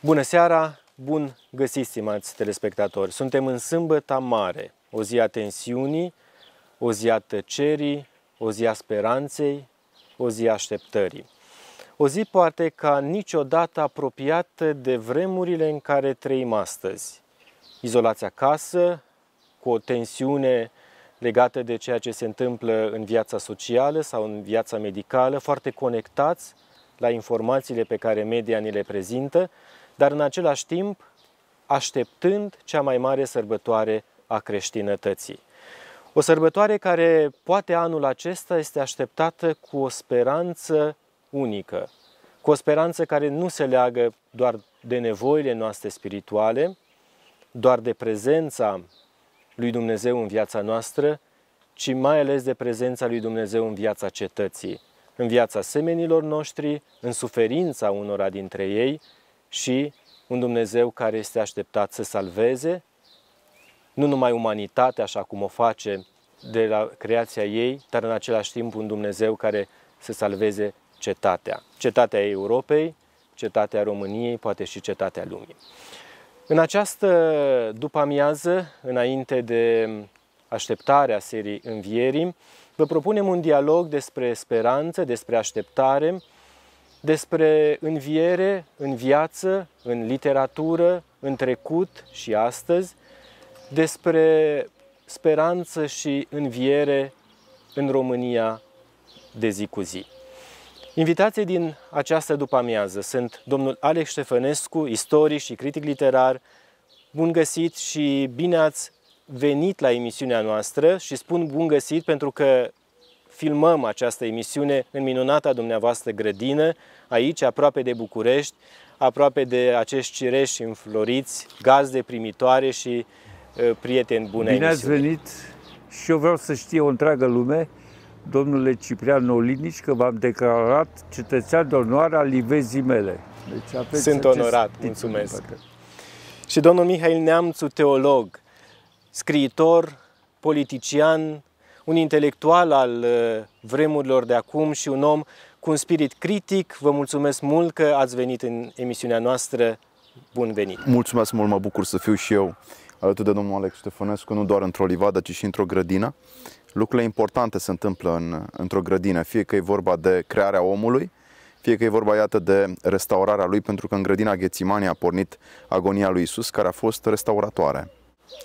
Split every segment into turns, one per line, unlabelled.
Bună seara, bun găsiți, stimați telespectatori! Suntem în sâmbătă mare, o zi a tensiunii, o zi a tăcerii, o zi a speranței, o zi a așteptării. O zi poate ca niciodată apropiată de vremurile în care trăim astăzi. Izolați acasă, cu o tensiune legată de ceea ce se întâmplă în viața socială sau în viața medicală, foarte conectați la informațiile pe care media ni le prezintă, dar în același timp așteptând cea mai mare sărbătoare a creștinătății. O sărbătoare care poate anul acesta este așteptată cu o speranță unică, cu o speranță care nu se leagă doar de nevoile noastre spirituale, doar de prezența lui Dumnezeu în viața noastră, ci mai ales de prezența lui Dumnezeu în viața cetății, în viața semenilor noștri, în suferința unora dintre ei și un Dumnezeu care este așteptat să salveze nu numai umanitatea așa cum o face de la creația ei, dar în același timp un Dumnezeu care să salveze cetatea. Cetatea Europei, cetatea României, poate și cetatea lumii. În această după-amiază, înainte de așteptarea serii Învierii, vă propunem un dialog despre speranță, despre așteptare, despre înviere în viață, în literatură, în trecut și astăzi, despre speranță și înviere în România de zi cu zi. Invitații din această după-amiază sunt domnul Alex Ștefănescu, istoric și critic literar. Bun găsit și bine ați venit la emisiunea noastră și spun bun găsit pentru că filmăm această emisiune în minunata dumneavoastră grădină, aici, aproape de București, aproape de acești cireși înfloriți, gazde primitoare și uh, prieteni bune
Bine ați venit și eu vreau să știe o întreagă lume, domnule Ciprian Nolinici, că v-am declarat cetățean de onoare al livezii mele.
Deci aveți Sunt onorat, mulțumesc. Și domnul Mihail Neamțu, teolog, scriitor, politician, un intelectual al uh, vremurilor de acum și un om cu un spirit critic. Vă mulțumesc mult că ați venit în emisiunea noastră. Bun venit!
Mulțumesc mult, mă bucur să fiu și eu alături de domnul Alex Ștefănescu, nu doar într-o livadă, ci și într-o grădină. Lucrurile importante se întâmplă în, într-o grădină, fie că e vorba de crearea omului, fie că e vorba, iată, de restaurarea lui, pentru că în grădina Ghețimani a pornit agonia lui Isus, care a fost restauratoare.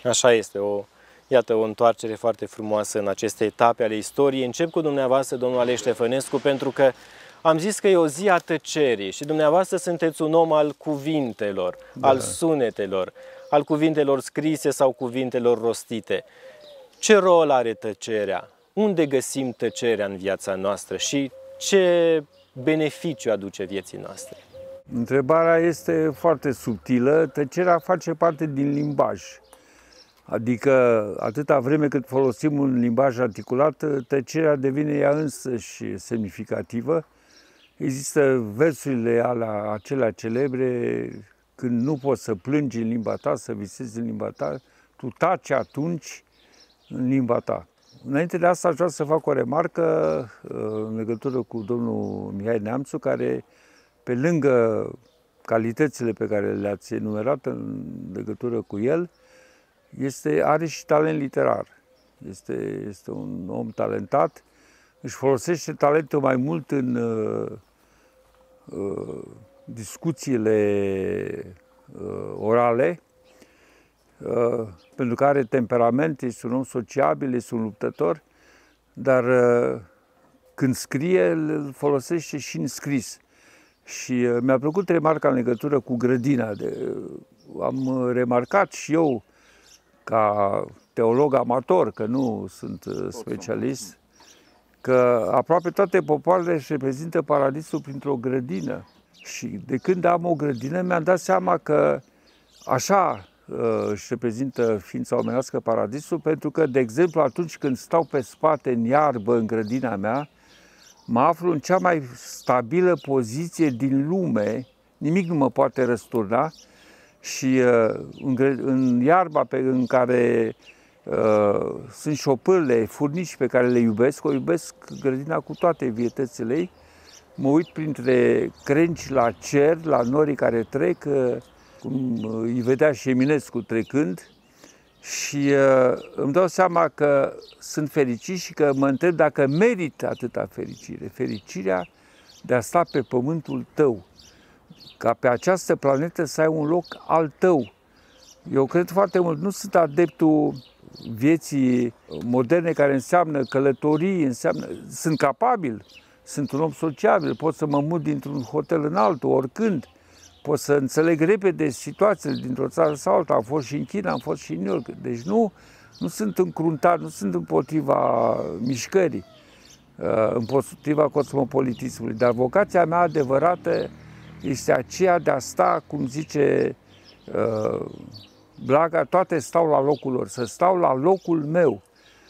Așa este, o Iată o întoarcere foarte frumoasă în aceste etape ale istoriei. Încep cu dumneavoastră, domnul Alex Ștefănescu, pentru că am zis că e o zi a tăcerii și dumneavoastră sunteți un om al cuvintelor, da. al sunetelor, al cuvintelor scrise sau cuvintelor rostite. Ce rol are tăcerea? Unde găsim tăcerea în viața noastră și ce beneficiu aduce vieții noastre?
Întrebarea este foarte subtilă. Tăcerea face parte din limbaj. Adică atâta vreme cât folosim un limbaj articulat, tăcerea devine ea însăși semnificativă. Există versurile alea, acelea celebre, când nu poți să plângi în limba ta, să visezi în limba ta, tu taci atunci în limba ta. Înainte de asta aș vrea să fac o remarcă uh, în legătură cu domnul Mihai Neamțu, care pe lângă calitățile pe care le-ați enumerat în legătură cu el, este, are și talent literar. Este, este un om talentat, își folosește talentul mai mult în uh, uh, discuțiile uh, orale, uh, pentru că are temperament, este un om sociabil, este un luptător, dar uh, când scrie, îl folosește și în scris. Și uh, mi-a plăcut remarca în legătură cu grădina. De, uh, am remarcat și eu ca teolog amator, că nu sunt uh, specialist, că aproape toate popoarele își reprezintă paradisul printr-o grădină. Și de când am o grădină, mi-am dat seama că așa uh, își reprezintă ființa omenească paradisul, pentru că, de exemplu, atunci când stau pe spate în iarbă în grădina mea, mă aflu în cea mai stabilă poziție din lume, nimic nu mă poate răsturna, și uh, în, în iarba pe, în care uh, sunt șopârle, furnici pe care le iubesc, o iubesc grădina cu toate vietățile ei, mă uit printre crenci la cer, la norii care trec, cum îi vedea și Eminescu trecând, și uh, îmi dau seama că sunt fericit și că mă întreb dacă merită atâta fericire. Fericirea de a sta pe pământul tău, ca pe această planetă să ai un loc al tău. Eu cred foarte mult, nu sunt adeptul vieții moderne care înseamnă călătorii, înseamnă, sunt capabil, sunt un om sociabil, pot să mă mut dintr-un hotel în altul, oricând, pot să înțeleg repede situațiile dintr-o țară sau alta. Am fost și în China, am fost și în New York. Deci nu, nu sunt încruntat, nu sunt împotriva mișcării, uh, împotriva cosmopolitismului. Dar vocația mea adevărată este aceea de a sta, cum zice uh, Blaga, toate stau la locul lor, să stau la locul meu.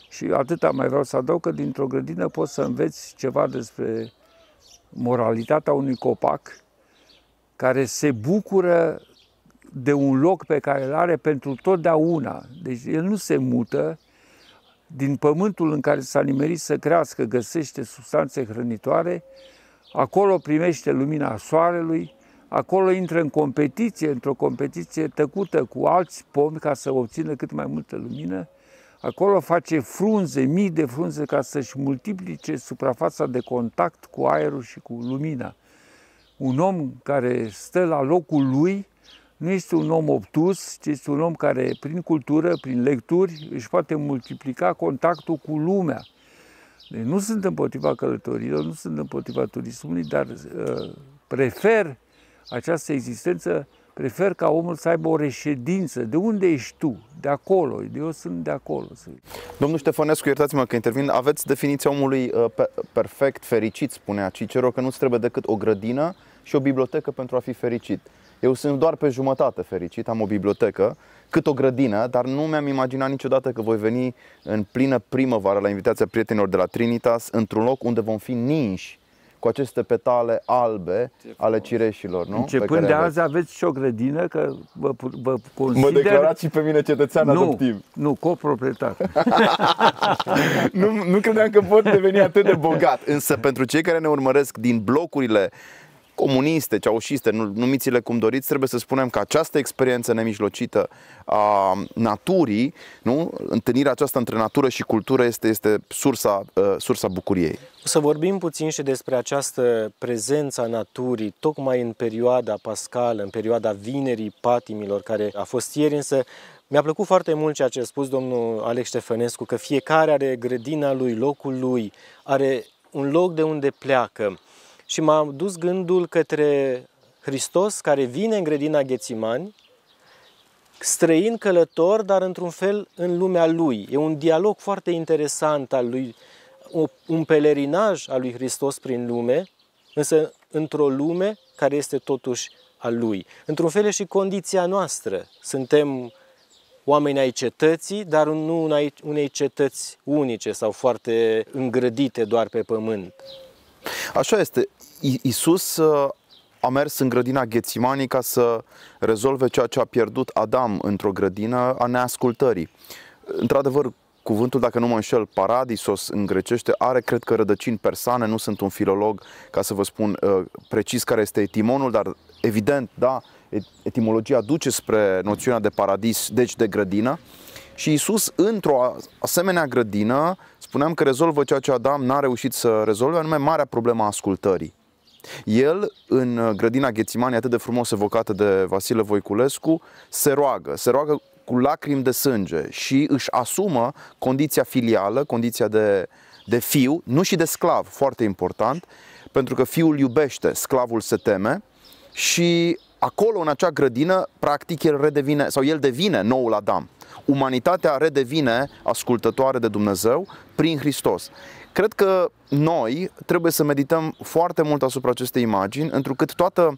Și atâta mai vreau să adaug că dintr-o grădină poți să înveți ceva despre moralitatea unui copac, care se bucură de un loc pe care îl are pentru totdeauna. Deci el nu se mută, din pământul în care s-a nimerit să crească, găsește substanțe hrănitoare, acolo primește lumina soarelui, acolo intră în competiție, într-o competiție tăcută cu alți pomi ca să obțină cât mai multă lumină, acolo face frunze, mii de frunze ca să-și multiplice suprafața de contact cu aerul și cu lumina un om care stă la locul lui nu este un om obtus, ci este un om care, prin cultură, prin lecturi, își poate multiplica contactul cu lumea. Deci nu sunt împotriva călătorilor, nu sunt împotriva turismului, dar uh, prefer această existență, prefer ca omul să aibă o reședință. De unde ești tu? De acolo. Eu sunt de acolo.
Domnul Ștefănescu, iertați-mă că intervin, aveți definiția omului uh, perfect, fericit, spunea Cicero, că nu-ți trebuie decât o grădină, și o bibliotecă pentru a fi fericit. Eu sunt doar pe jumătate fericit, am o bibliotecă, cât o grădină, dar nu mi-am imaginat niciodată că voi veni în plină primăvară la invitația prietenilor de la Trinitas, într-un loc unde vom fi ninși cu aceste petale albe ale cireșilor. Nu?
Începând de azi aveți și o grădină, că vă, vă
consider... Mă declarați și pe mine cetățean
nu,
adoptiv.
Nu, coproprietar.
nu, nu credeam că pot deveni atât de bogat. Însă pentru cei care ne urmăresc din blocurile comuniste, ceaușiste, numiți-le cum doriți, trebuie să spunem că această experiență nemijlocită a naturii, nu? întâlnirea aceasta între natură și cultură este, este sursa, uh, sursa bucuriei.
O să vorbim puțin și despre această prezență a naturii, tocmai în perioada pascală, în perioada vinerii patimilor, care a fost ieri, însă mi-a plăcut foarte mult ceea ce a spus domnul Alex Ștefănescu, că fiecare are grădina lui, locul lui, are un loc de unde pleacă și m-a dus gândul către Hristos care vine în grădina Ghețimani, străin călător, dar într-un fel în lumea lui. E un dialog foarte interesant al lui, un pelerinaj al lui Hristos prin lume, însă într-o lume care este totuși a lui. Într-un fel e și condiția noastră. Suntem oameni ai cetății, dar nu unei cetăți unice sau foarte îngrădite doar pe pământ.
Așa este. Isus uh, a mers în grădina Ghețimanii ca să rezolve ceea ce a pierdut Adam într-o grădină a neascultării. Într-adevăr, cuvântul, dacă nu mă înșel, paradisos în grecește, are, cred că, rădăcini persane, nu sunt un filolog ca să vă spun uh, precis care este etimonul, dar evident, da, etimologia duce spre noțiunea de paradis, deci de grădină. Și Isus, într-o asemenea grădină, spuneam că rezolvă ceea ce Adam n-a reușit să rezolve, anume marea problemă a ascultării. El, în grădina Ghețimani, atât de frumos evocată de Vasile Voiculescu, se roagă, se roagă cu lacrimi de sânge și își asumă condiția filială, condiția de, de fiu, nu și de sclav, foarte important, pentru că fiul iubește, sclavul se teme și acolo, în acea grădină, practic, el redevine, sau el devine noul Adam. Umanitatea redevine ascultătoare de Dumnezeu prin Hristos. Cred că noi trebuie să medităm foarte mult asupra acestei imagini, întrucât toată uh,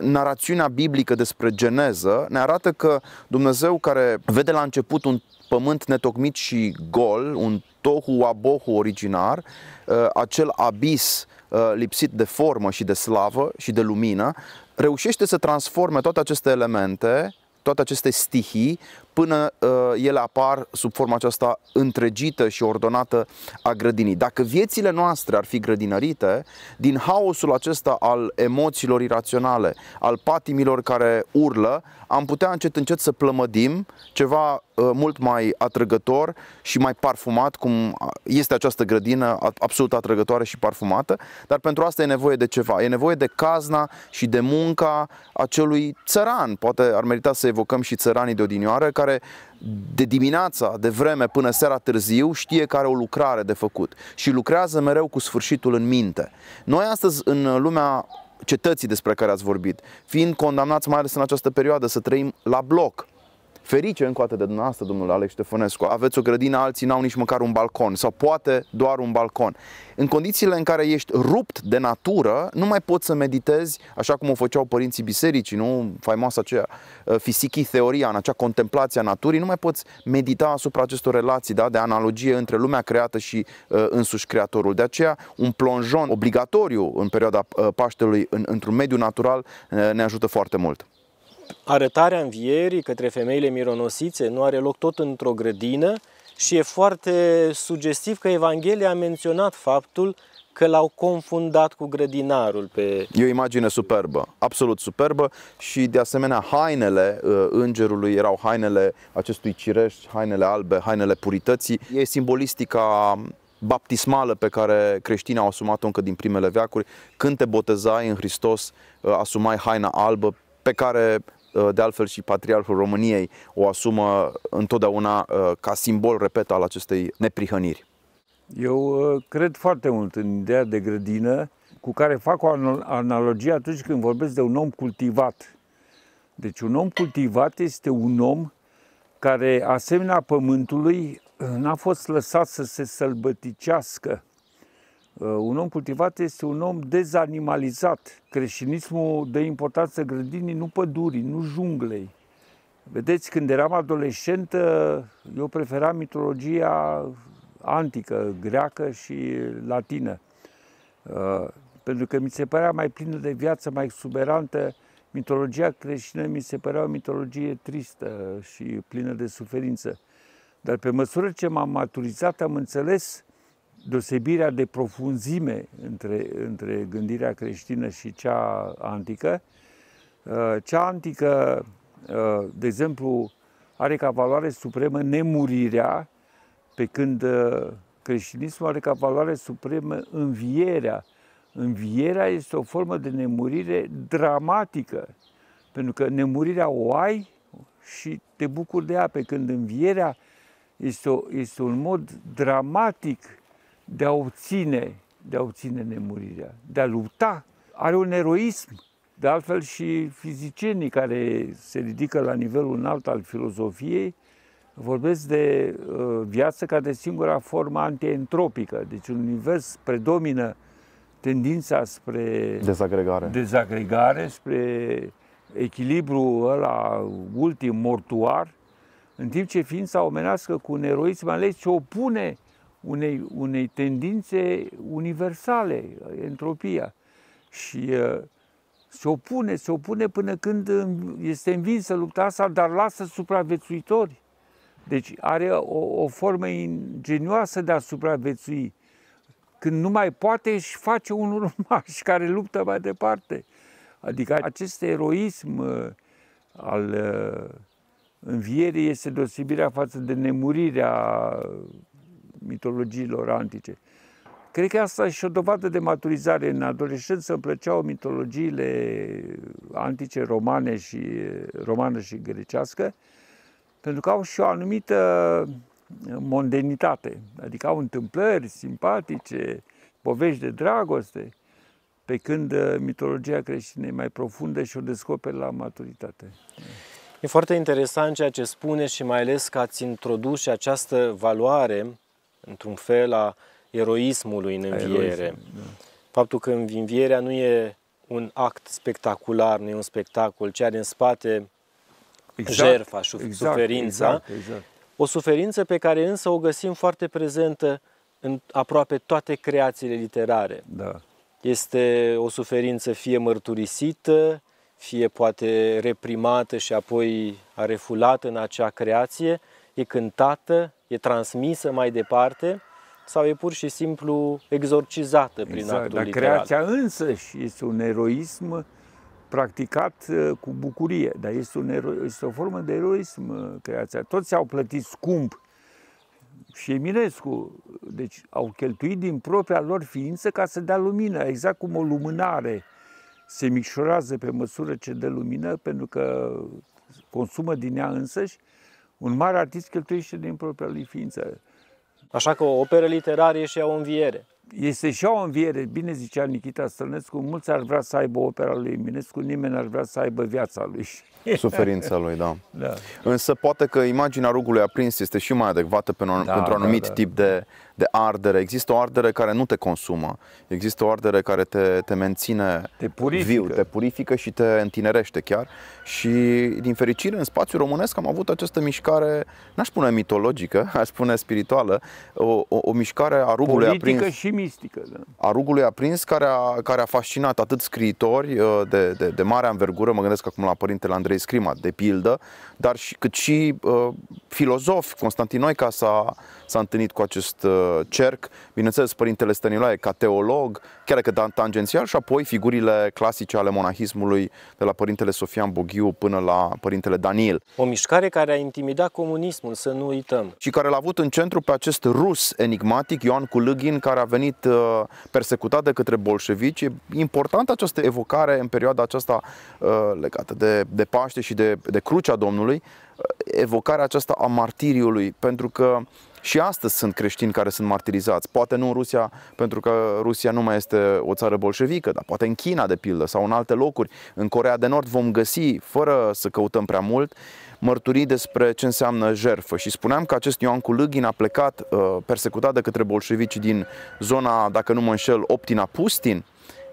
narațiunea biblică despre geneză ne arată că Dumnezeu care vede la început un pământ netocmit și gol, un tohu abohu originar, uh, acel abis uh, lipsit de formă și de slavă și de lumină, reușește să transforme toate aceste elemente, toate aceste stihii, până uh, ele apar sub forma aceasta întregită și ordonată a grădinii. Dacă viețile noastre ar fi grădinărite, din haosul acesta al emoțiilor iraționale, al patimilor care urlă, am putea încet încet să plămădim ceva uh, mult mai atrăgător și mai parfumat, cum este această grădină absolut atrăgătoare și parfumată, dar pentru asta e nevoie de ceva. E nevoie de cazna și de munca acelui țăran. Poate ar merita să evocăm și țăranii de odinioară, care de dimineața, de vreme până seara târziu, știe că are o lucrare de făcut și lucrează mereu cu sfârșitul în minte. Noi astăzi, în lumea cetății despre care ați vorbit, fiind condamnați mai ales în această perioadă să trăim la bloc, ferice încă o dată de dumneavoastră, domnul Alex Ștefănescu. Aveți o grădină, alții n-au nici măcar un balcon sau poate doar un balcon. În condițiile în care ești rupt de natură, nu mai poți să meditezi așa cum o făceau părinții bisericii, nu? Faimoasa aceea uh, fisichi teoria, în acea contemplație a naturii, nu mai poți medita asupra acestor relații, da? de analogie între lumea creată și uh, însuși creatorul. De aceea, un plonjon obligatoriu în perioada uh, Paștelui în, într-un mediu natural uh, ne ajută foarte mult
arătarea învierii către femeile mironosițe nu are loc tot într-o grădină și e foarte sugestiv că Evanghelia a menționat faptul că l-au confundat cu grădinarul pe...
E o imagine superbă, absolut superbă și de asemenea hainele uh, îngerului erau hainele acestui cireș, hainele albe, hainele purității. E simbolistica baptismală pe care creștinii au asumat-o încă din primele veacuri. Când te botezai în Hristos, uh, asumai haina albă pe care uh, de altfel și Patriarhul României o asumă întotdeauna uh, ca simbol, repet, al acestei neprihăniri.
Eu uh, cred foarte mult în ideea de grădină cu care fac o analogie atunci când vorbesc de un om cultivat. Deci un om cultivat este un om care, asemenea pământului, n-a fost lăsat să se sălbăticească, Uh, un om cultivat este un om dezanimalizat. Creștinismul dă importanță grădinii, nu pădurii, nu junglei. Vedeți, când eram adolescent, uh, eu preferam mitologia antică, greacă și latină. Uh, pentru că mi se părea mai plină de viață, mai exuberantă. Mitologia creștină mi se părea o mitologie tristă și plină de suferință. Dar pe măsură ce m-am maturizat, am înțeles deosebirea de profunzime între, între gândirea creștină și cea antică. Uh, cea antică, uh, de exemplu, are ca valoare supremă nemurirea, pe când uh, creștinismul are ca valoare supremă învierea. Învierea este o formă de nemurire dramatică, pentru că nemurirea o ai și te bucuri de ea, pe când învierea este, o, este un mod dramatic de a obține, de a obține nemurirea, de a lupta. Are un eroism, de altfel și fizicienii care se ridică la nivelul înalt al filozofiei vorbesc de uh, viață ca de singura formă antientropică. Deci în univers predomină tendința spre
dezagregare,
dezagregare spre echilibru ăla ultim, mortuar, în timp ce ființa omenească cu un eroism ales ce opune unei, unei tendințe universale, entropia. Și uh, se opune, se opune până când este învinsă lupta asta, dar lasă supraviețuitori. Deci are o, o formă ingenioasă de a supraviețui. Când nu mai poate, își face un urmaș care luptă mai departe. Adică acest eroism uh, al uh, învierii este deosebirea față de nemurirea mitologiilor antice. Cred că asta e și o dovadă de maturizare. În adolescență îmi plăceau mitologiile antice romane și, romană și grecească, pentru că au și o anumită mondenitate, adică au întâmplări simpatice, povești de dragoste, pe când mitologia creștină e mai profundă și o descoperi la maturitate.
E foarte interesant ceea ce spune și mai ales că ați introdus și această valoare într-un fel, a eroismului în înviere. Eroism, da. Faptul că învierea nu e un act spectacular, nu e un spectacol, ci are în spate exact, jertfa și exact, suferința. Exact, exact. O suferință pe care însă o găsim foarte prezentă în aproape toate creațiile literare.
Da.
Este o suferință fie mărturisită, fie poate reprimată și apoi a refulată în acea creație, e cântată, e transmisă mai departe sau e pur și simplu exorcizată prin
Exact,
actul
dar
literar.
creația însăși este un eroism practicat uh, cu bucurie, dar este, un ero- este o formă de eroism uh, creația. Toți au plătit scump și Eminescu, deci au cheltuit din propria lor ființă ca să dea lumină, exact cum o lumânare se micșorează pe măsură ce dă lumină, pentru că consumă din ea însăși, un mare artist cheltuiește din propria lui ființă.
Așa că o operă literară e și ea o înviere.
Este și o înviere, bine zicea Nikita Stănescu, mulți ar vrea să aibă opera lui Eminescu, nimeni ar vrea să aibă viața lui.
Suferința lui, da.
Da.
Însă poate că imaginea rugului aprins este și mai adecvată pentru,
Da,
pentru un
da,
anumit
da.
tip de, de ardere. Există o ardere care nu te consumă, există o ardere care te, te menține
Te purifică.
viu, te purifică și te întinerește chiar. Și din fericire în spațiul românesc am avut această mișcare, n-aș spune mitologică, aș spune spirituală, o, o, o mișcare a rugului
Politică
aprins
și mistică. Da.
a rugului aprins care a, care a fascinat atât scriitori uh, de, de, de mare anvergură, mă gândesc acum la părintele Andrei Scrima, de pildă, dar și, cât și uh, filozofi. Constantinoica s-a, s-a întâlnit cu acest uh, cerc, bineînțeles părintele Stăniloae ca teolog, chiar că tan- tangențial și apoi figurile clasice ale monahismului de la părintele Sofian Boghiu până la părintele Daniel.
O mișcare care a intimidat comunismul, să nu uităm.
și care l-a avut în centru pe acest rus enigmatic, Ioan Kulugin, care a venit uh, persecutat de către bolșevici. E importantă această evocare în perioada aceasta uh, legată de, de Paște și de, de Crucea Domnului, uh, evocarea aceasta a martiriului, pentru că și astăzi sunt creștini care sunt martirizați. Poate nu în Rusia, pentru că Rusia nu mai este o țară bolșevică, dar poate în China, de pildă, sau în alte locuri. În Corea de Nord vom găsi, fără să căutăm prea mult, mărturii despre ce înseamnă jertfă. Și spuneam că acest Ioan Kulugin a plecat uh, persecutat de către bolșevici din zona, dacă nu mă înșel, Optina Pustin.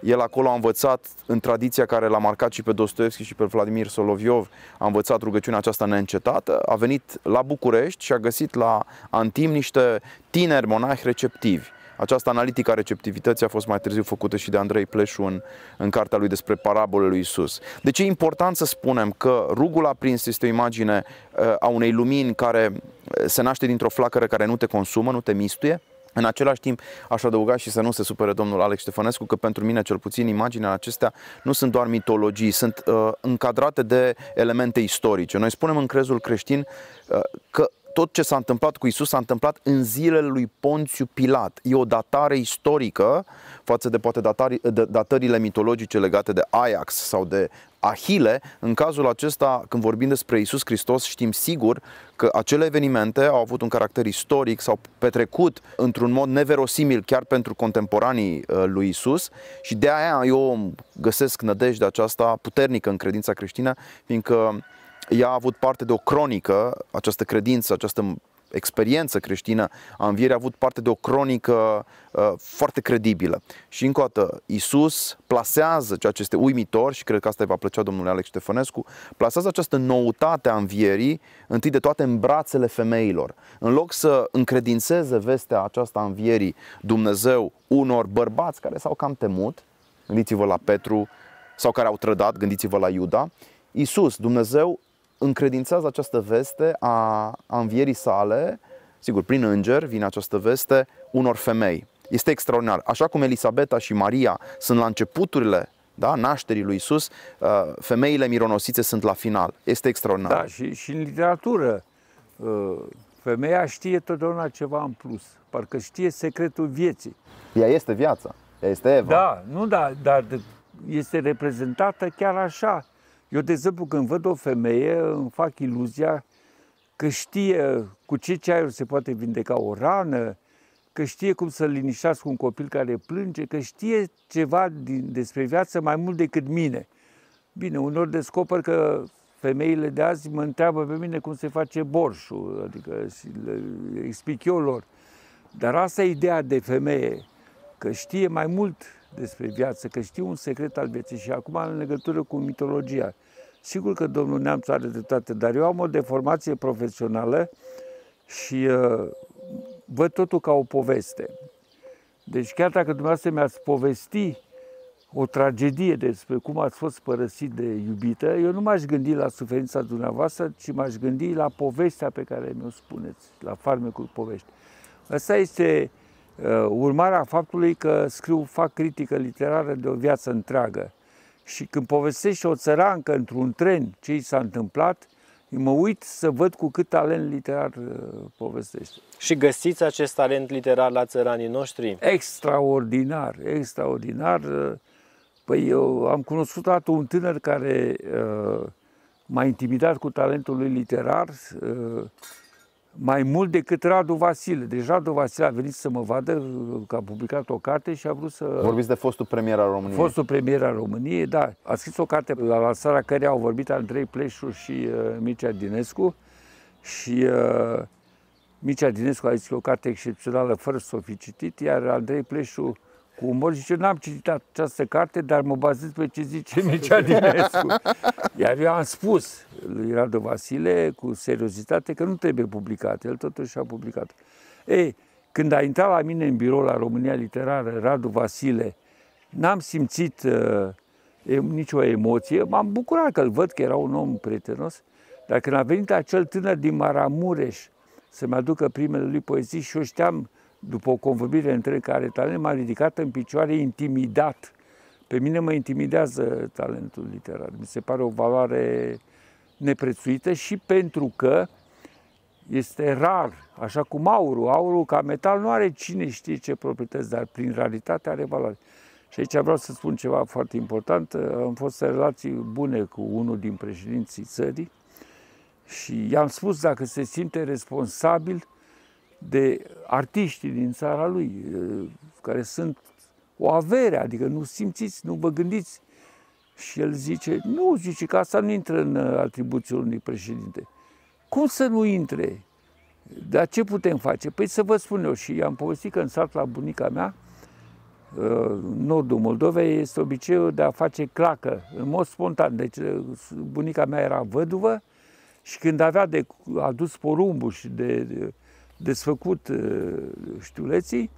El acolo a învățat, în tradiția care l-a marcat și pe Dostoevski și pe Vladimir Soloviov, a învățat rugăciunea aceasta neîncetată, a venit la București și a găsit la Antim niște tineri monahi receptivi. Această analitică a receptivității a fost mai târziu făcută și de Andrei Pleșu în, în cartea lui despre parabolele lui Isus. Deci e important să spunem că rugul aprins este o imagine uh, a unei lumini care uh, se naște dintr-o flacără care nu te consumă, nu te mistuie, în același timp, aș adăuga și să nu se supere domnul Alex Ștefănescu că pentru mine, cel puțin, imaginea acestea nu sunt doar mitologii, sunt uh, încadrate de elemente istorice. Noi spunem în crezul creștin uh, că tot ce s-a întâmplat cu Isus s-a întâmplat în zilele lui Ponțiu Pilat. E o datare istorică față de poate datari, de, datările mitologice legate de Ajax sau de Ahile. În cazul acesta, când vorbim despre Isus Hristos, știm sigur că acele evenimente au avut un caracter istoric, s-au petrecut într-un mod neverosimil chiar pentru contemporanii uh, lui Isus și de aia eu găsesc nădejdea aceasta puternică în credința creștină, fiindcă ea a avut parte de o cronică, această credință, această experiență creștină a învierii a avut parte de o cronică uh, foarte credibilă. Și încă o dată, Isus plasează ceea ce este uimitor și cred că asta îi va plăcea domnului Alex Ștefănescu, plasează această noutate a învierii întâi de toate în brațele femeilor. În loc să încredințeze vestea aceasta a învierii Dumnezeu unor bărbați care s-au cam temut, gândiți-vă la Petru, sau care au trădat, gândiți-vă la Iuda, Isus, Dumnezeu, încredințează această veste a, a învierii sale, sigur, prin înger vine această veste unor femei. Este extraordinar. Așa cum Elisabeta și Maria sunt la începuturile da, nașterii lui Isus, uh, femeile mironosițe sunt la final. Este extraordinar.
Da, și, și în literatură, uh, femeia știe totdeauna ceva în plus. Parcă știe secretul vieții.
Ea este viața. Ea este Eva.
Da, nu da, dar de- este reprezentată chiar așa. Eu, de exemplu, când văd o femeie, îmi fac iluzia că știe cu ce ceaiuri se poate vindeca o rană, că știe cum să liniștească un copil care plânge, că știe ceva din, despre viață mai mult decât mine. Bine, unor descoper că femeile de azi mă întreabă pe mine cum se face borșul, adică și le explic eu lor. Dar asta e ideea de femeie, că știe mai mult despre viață, că știe un secret al vieții și acum în legătură cu mitologia. Sigur că domnul Neamțu are dreptate, dar eu am o deformație profesională și uh, văd totul ca o poveste. Deci chiar dacă dumneavoastră mi-ați povesti o tragedie despre cum ați fost părăsit de iubită, eu nu m-aș gândi la suferința dumneavoastră, ci m-aș gândi la povestea pe care mi-o spuneți, la farmecul povești. Asta este uh, urmarea faptului că scriu, fac critică literară de o viață întreagă. Și când povestești o țărancă într-un tren ce i s-a întâmplat, mă uit să văd cu cât talent literar uh, povestește.
Și găsiți acest talent literar la țăranii noștri?
Extraordinar, extraordinar. Uh, Păi eu am cunoscut dată un tânăr care uh, m-a intimidat cu talentul lui literar uh, mai mult decât Radu Vasile. Deci Radu Vasile a venit să mă vadă uh, că a publicat o carte și a vrut să...
Vorbiți de fostul premier al României.
Fostul premier al României, da. A scris o carte la lansarea care au vorbit Andrei Pleșu și uh, Mircea Dinescu și uh, Mircea Dinescu a zis că o carte excepțională fără să o fi citit, iar Andrei Pleșu cu umor. Zice, n-am citit această carte, dar mă bazez pe ce zice Mircea Dinescu. Iar eu am spus lui Radu Vasile cu seriozitate că nu trebuie publicat. El totuși a publicat. Ei, când a intrat la mine în birou la România Literară, Radu Vasile, n-am simțit uh, nicio emoție. M-am bucurat că îl văd că era un om prietenos, dar când a venit acel tânăr din Maramureș să-mi aducă primele lui poezii și eu știam după o convorbire între care talent m-a ridicat în picioare intimidat. Pe mine mă intimidează talentul literar. Mi se pare o valoare neprețuită și pentru că este rar, așa cum aurul. Aurul ca metal nu are cine știe ce proprietăți, dar prin raritate are valoare. Și aici vreau să spun ceva foarte important. Am fost în relații bune cu unul din președinții țării și i-am spus dacă se simte responsabil de artiștii din țara lui, care sunt o avere, adică nu simțiți, nu vă gândiți. Și el zice, nu, zice că asta nu intră în atribuțiul unui președinte. Cum să nu intre? Dar ce putem face? Păi să vă spun eu și am povestit că în sat la bunica mea, în nordul Moldovei, este obiceiul de a face clacă, în mod spontan. Deci bunica mea era văduvă și când avea de adus porumbul și de, de desfăcut uh, știuleții,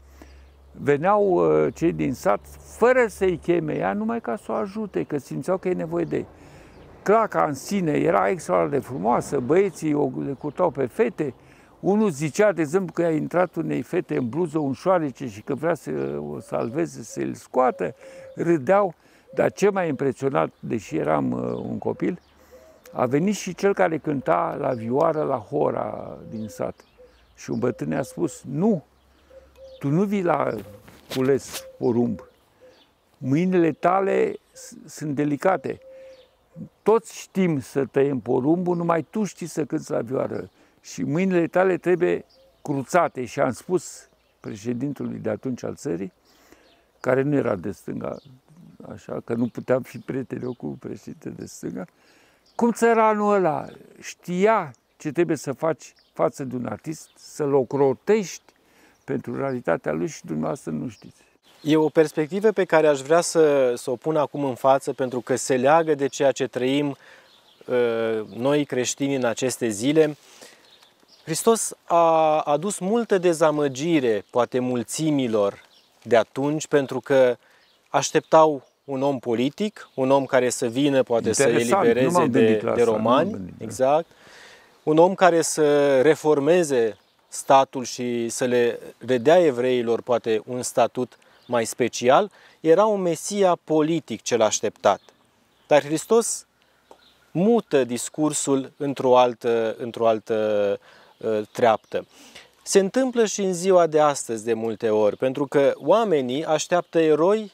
veneau uh, cei din sat fără să-i cheme ea, numai ca să o ajute, că simțeau că e nevoie de ei. Claca în sine era extraordinar de frumoasă, băieții o le curtau pe fete, unul zicea, de exemplu, că a intrat unei fete în bluză un șoarece și că vrea să o salveze, să-l scoată, râdeau. Dar ce mai impresionat, deși eram uh, un copil, a venit și cel care cânta la vioară la hora din sat. Și un bătrân ne-a spus, nu, tu nu vii la cules porumb. Mâinile tale sunt delicate. Toți știm să tăiem porumbul, numai tu știi să cânți la vioară. Și mâinile tale trebuie cruțate. Și am spus președintului de atunci al țării, care nu era de stânga, așa, că nu puteam fi prieteni cu președinte de stânga, cum țăranul ăla știa ce trebuie să faci față de un artist, să-l ocrotești pentru realitatea lui și dumneavoastră nu știți.
E o perspectivă pe care aș vrea să, să o pun acum în față, pentru că se leagă de ceea ce trăim uh, noi creștini în aceste zile. Hristos a adus multă dezamăgire, poate mulțimilor de atunci, pentru că așteptau un om politic, un om care să vină, poate Interesant, să elibereze de, de romani, exact, un om care să reformeze statul și să le redea evreilor poate un statut mai special, era un mesia politic cel așteptat. Dar Hristos mută discursul într-o altă, într-o altă uh, treaptă. Se întâmplă și în ziua de astăzi de multe ori, pentru că oamenii așteaptă eroi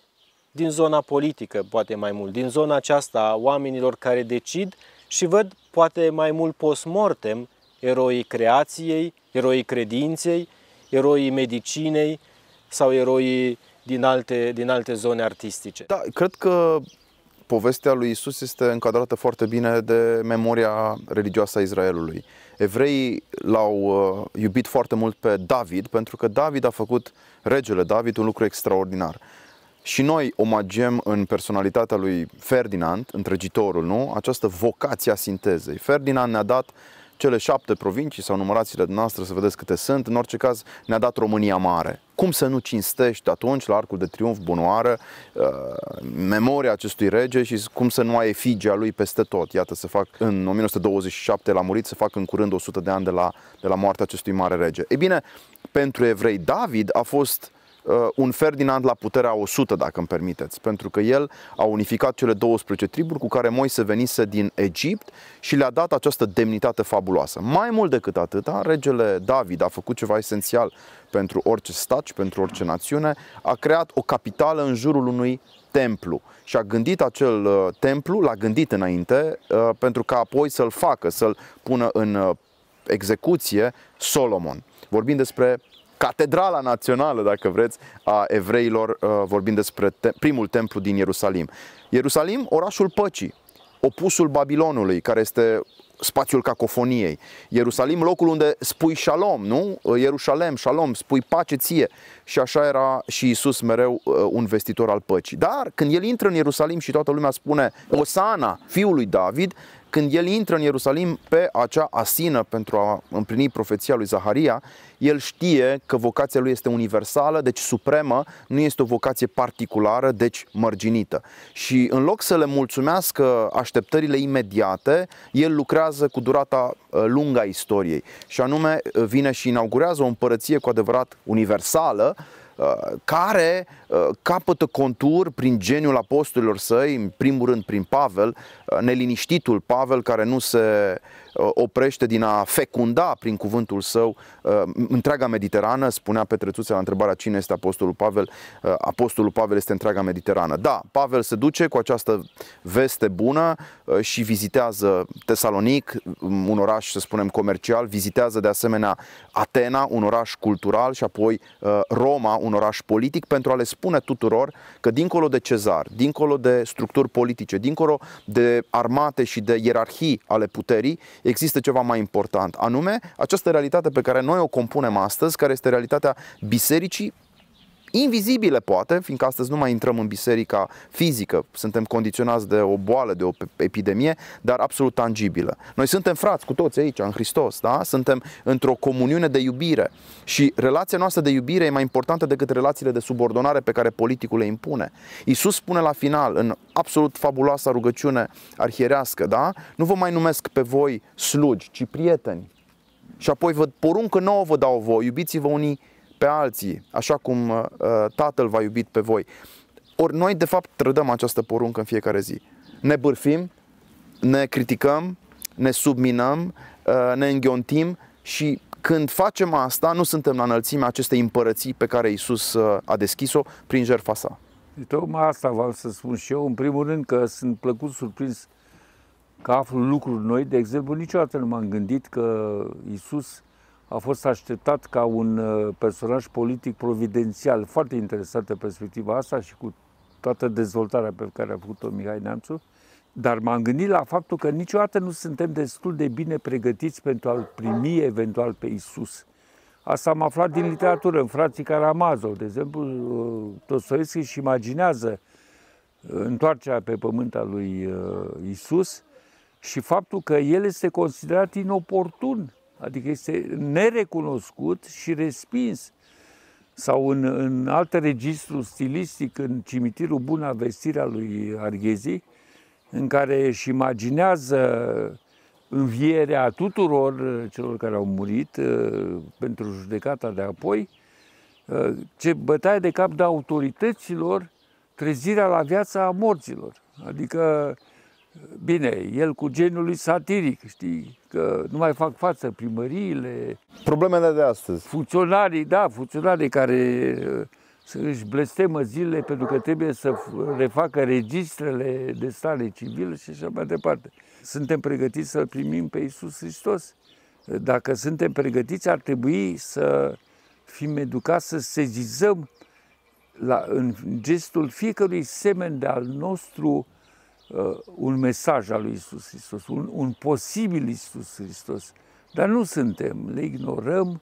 din zona politică, poate mai mult, din zona aceasta a oamenilor care decid și văd poate mai mult post-mortem eroii creației, eroii credinței, eroii medicinei sau eroii din alte, din alte zone artistice.
Da, cred că povestea lui Isus este încadrată foarte bine de memoria religioasă a Israelului. Evreii l-au uh, iubit foarte mult pe David pentru că David a făcut, regele David, un lucru extraordinar. Și noi omagiem în personalitatea lui Ferdinand, întregitorul, nu? această vocație a sintezei. Ferdinand ne-a dat cele șapte provincii sau numărațiile noastre să vedeți câte sunt. În orice caz ne-a dat România mare cum să nu cinstești atunci la Arcul de Triunf bunoară uh, memoria acestui rege și cum să nu ai efigia lui peste tot. Iată, să fac în 1927 l-a murit, să fac în curând 100 de ani de la, de la moartea acestui mare rege. E bine, pentru evrei, David a fost uh, un Ferdinand la puterea 100, dacă îmi permiteți, pentru că el a unificat cele 12 triburi cu care Moise venise din Egipt și le-a dat această demnitate fabuloasă. Mai mult decât atât, regele David a făcut ceva esențial pentru orice stat și pentru orice națiune, a creat o capitală în jurul unui templu și a gândit acel uh, templu, l-a gândit înainte uh, pentru ca apoi să-l facă, să-l pună în uh, execuție Solomon. Vorbim despre catedrala națională, dacă vreți, a evreilor, uh, vorbind despre te- primul templu din Ierusalim. Ierusalim, orașul păcii, opusul Babilonului, care este spațiul cacofoniei. Ierusalim, locul unde spui shalom, nu? Ierusalem, shalom, spui pace ție. Și așa era și Isus mereu uh, un vestitor al păcii. Dar când el intră în Ierusalim și toată lumea spune Osana, fiul lui David, când el intră în Ierusalim pe acea asină pentru a împlini profeția lui Zaharia, el știe că vocația lui este universală, deci supremă, nu este o vocație particulară, deci mărginită. Și în loc să le mulțumească așteptările imediate, el lucrează cu durata uh, lungă a istoriei. Și anume uh, vine și inaugurează o împărăție cu adevărat universală, uh, care capătă contur prin geniul apostolilor săi, în primul rând prin Pavel, neliniștitul Pavel care nu se Uh, oprește din a fecunda prin cuvântul său uh, întreaga Mediterană, spunea Petrețuță la întrebarea cine este Apostolul Pavel, uh, Apostolul Pavel este întreaga Mediterană. Da, Pavel se duce cu această veste bună și vizitează Tesalonic, um, un oraș, să spunem, comercial, vizitează de asemenea Atena, un oraș cultural și apoi Roma, un oraș politic, pentru a le spune tuturor că dincolo de cezar, dincolo de structuri politice, dincolo de armate și de ierarhii ale puterii, există ceva mai important, anume această realitate pe care noi o compunem astăzi, care este realitatea bisericii invizibile poate, fiindcă astăzi nu mai intrăm în biserica fizică, suntem condiționați de o boală, de o epidemie, dar absolut tangibilă. Noi suntem frați cu toți aici, în Hristos, da? Suntem într-o comuniune de iubire și relația noastră de iubire e mai importantă decât relațiile de subordonare pe care politicul le impune. Iisus spune la final, în absolut fabuloasa rugăciune arhierească, da? Nu vă mai numesc pe voi slugi, ci prieteni. Și apoi vă poruncă nouă vă dau voi, iubiți-vă unii pe alții, așa cum uh, Tatăl v-a iubit pe voi. Ori noi, de fapt, trădăm această poruncă în fiecare zi. Ne bârfim, ne criticăm, ne subminăm, uh, ne înghiontim și când facem asta, nu suntem la înălțimea acestei împărății pe care Isus uh, a deschis-o prin jertfa sa.
Tocmai asta vreau să spun și eu. În primul rând că sunt plăcut surprins că aflu lucruri noi. De exemplu, niciodată nu m-am gândit că Isus a fost așteptat ca un uh, personaj politic providențial. Foarte interesantă perspectiva asta și cu toată dezvoltarea pe care a făcut-o Mihai Neamțu. Dar m-am gândit la faptul că niciodată nu suntem destul de bine pregătiți pentru a-L primi eventual pe Isus. Asta am aflat din literatură, în frații Karamazov. De exemplu, uh, Dostoevski își imaginează uh, întoarcerea pe pământ a lui Isus și faptul că el este considerat inoportun Adică este nerecunoscut și respins. Sau în, în alt registru stilistic, în cimitirul Buna Vestirea lui Arghezi, în care își imaginează învierea tuturor celor care au murit uh, pentru judecata de apoi, uh, ce bătaie de cap de autorităților, trezirea la viața a morților. Adică Bine, el cu genul lui satiric, știi, că nu mai fac față primăriile.
Problemele de astăzi.
Funcționarii, da, funcționarii care uh, își blestemă zilele pentru că trebuie să refacă registrele de stare civilă și așa mai departe. Suntem pregătiți să-L primim pe Iisus Hristos? Dacă suntem pregătiți, ar trebui să fim educați să sezizăm la, în gestul fiecărui semen de al nostru uh, un mesaj al lui Isus Hristos, un, un posibil Isus Hristos. Dar nu suntem, le ignorăm,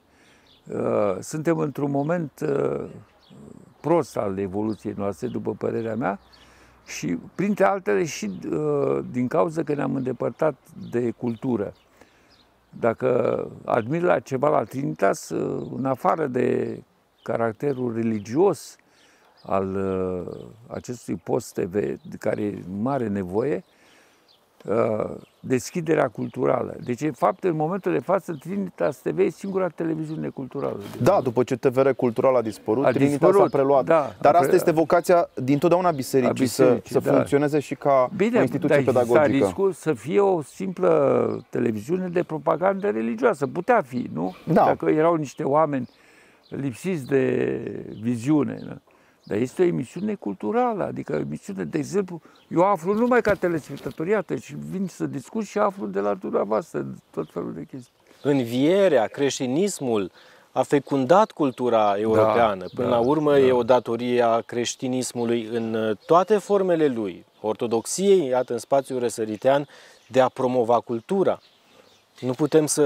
uh, suntem într-un moment uh, prost al evoluției noastre, după părerea mea, și printre altele și uh, din cauza că ne-am îndepărtat de cultură. Dacă admir la ceva la Trinitas, uh, în afară de caracterul religios al uh, acestui post TV, de care e mare nevoie, uh, deschiderea culturală. Deci, în fapt, în momentul de față, Trinitas TV e singura televiziune culturală.
Da, după ce TVR cultural a dispărut,
A
Trinitas
dispărut,
a preluat.
da,
Dar
a
asta
pre-
este vocația din totdeauna bisericii,
A bisericii,
să, să
da.
funcționeze și ca o instituție
dar exista
pedagogică.
riscul să fie o simplă televiziune de propagandă religioasă. Putea fi, nu?
Da.
Dacă erau niște oameni lipsiți de viziune. Da? Dar este o emisiune culturală, adică o emisiune, de exemplu, eu aflu numai ca telespectator, iată, și vin să discut și aflu de la dumneavoastră tot felul de chestii.
Învierea, creștinismul a fecundat cultura europeană. Până
da,
la urmă
da.
e o datorie a creștinismului în uh, toate formele lui, ortodoxiei, iată, în spațiul răsăritean, de a promova cultura. Nu putem să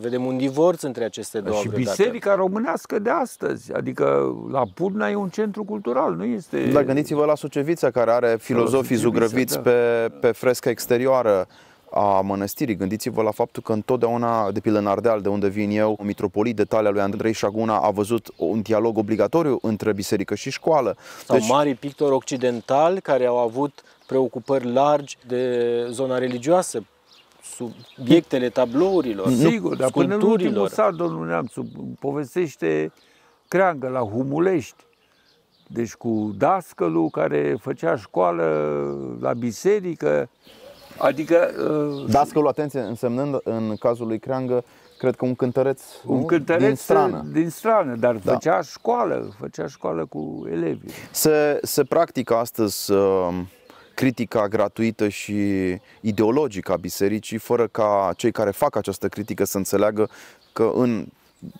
vedem un divorț între aceste două
și
vreodată.
biserica românească de astăzi, adică la Purna e un centru cultural, nu este...
Dar gândiți-vă la Sucevița, care are filozofii
Sucevița,
zugrăviți
da.
pe, pe fresca exterioară a mănăstirii. Gândiți-vă la faptul că întotdeauna, de pildă în Ardeal, de unde vin eu, mitropolit de talia lui Andrei Șaguna a văzut un dialog obligatoriu între biserică și școală.
Sau deci... mari pictori occidentali care au avut preocupări largi de zona religioasă, subiectele tablourilor,
Sigur, dar până în ultimul
sculpturilor.
sat, domnul Neamțu, povestește creangă la Humulești. Deci cu dascălul care făcea școală la biserică, adică uh,
Dascălul, atenție, însemnând în cazul lui Creangă, cred că un cântăreț,
un
nu?
cântăreț
din strană.
din strană, dar
Da.
făcea școală, făcea școală cu elevii.
Se, se practică astăzi uh, critica gratuită și ideologică a bisericii, fără ca cei care fac această critică să înțeleagă că în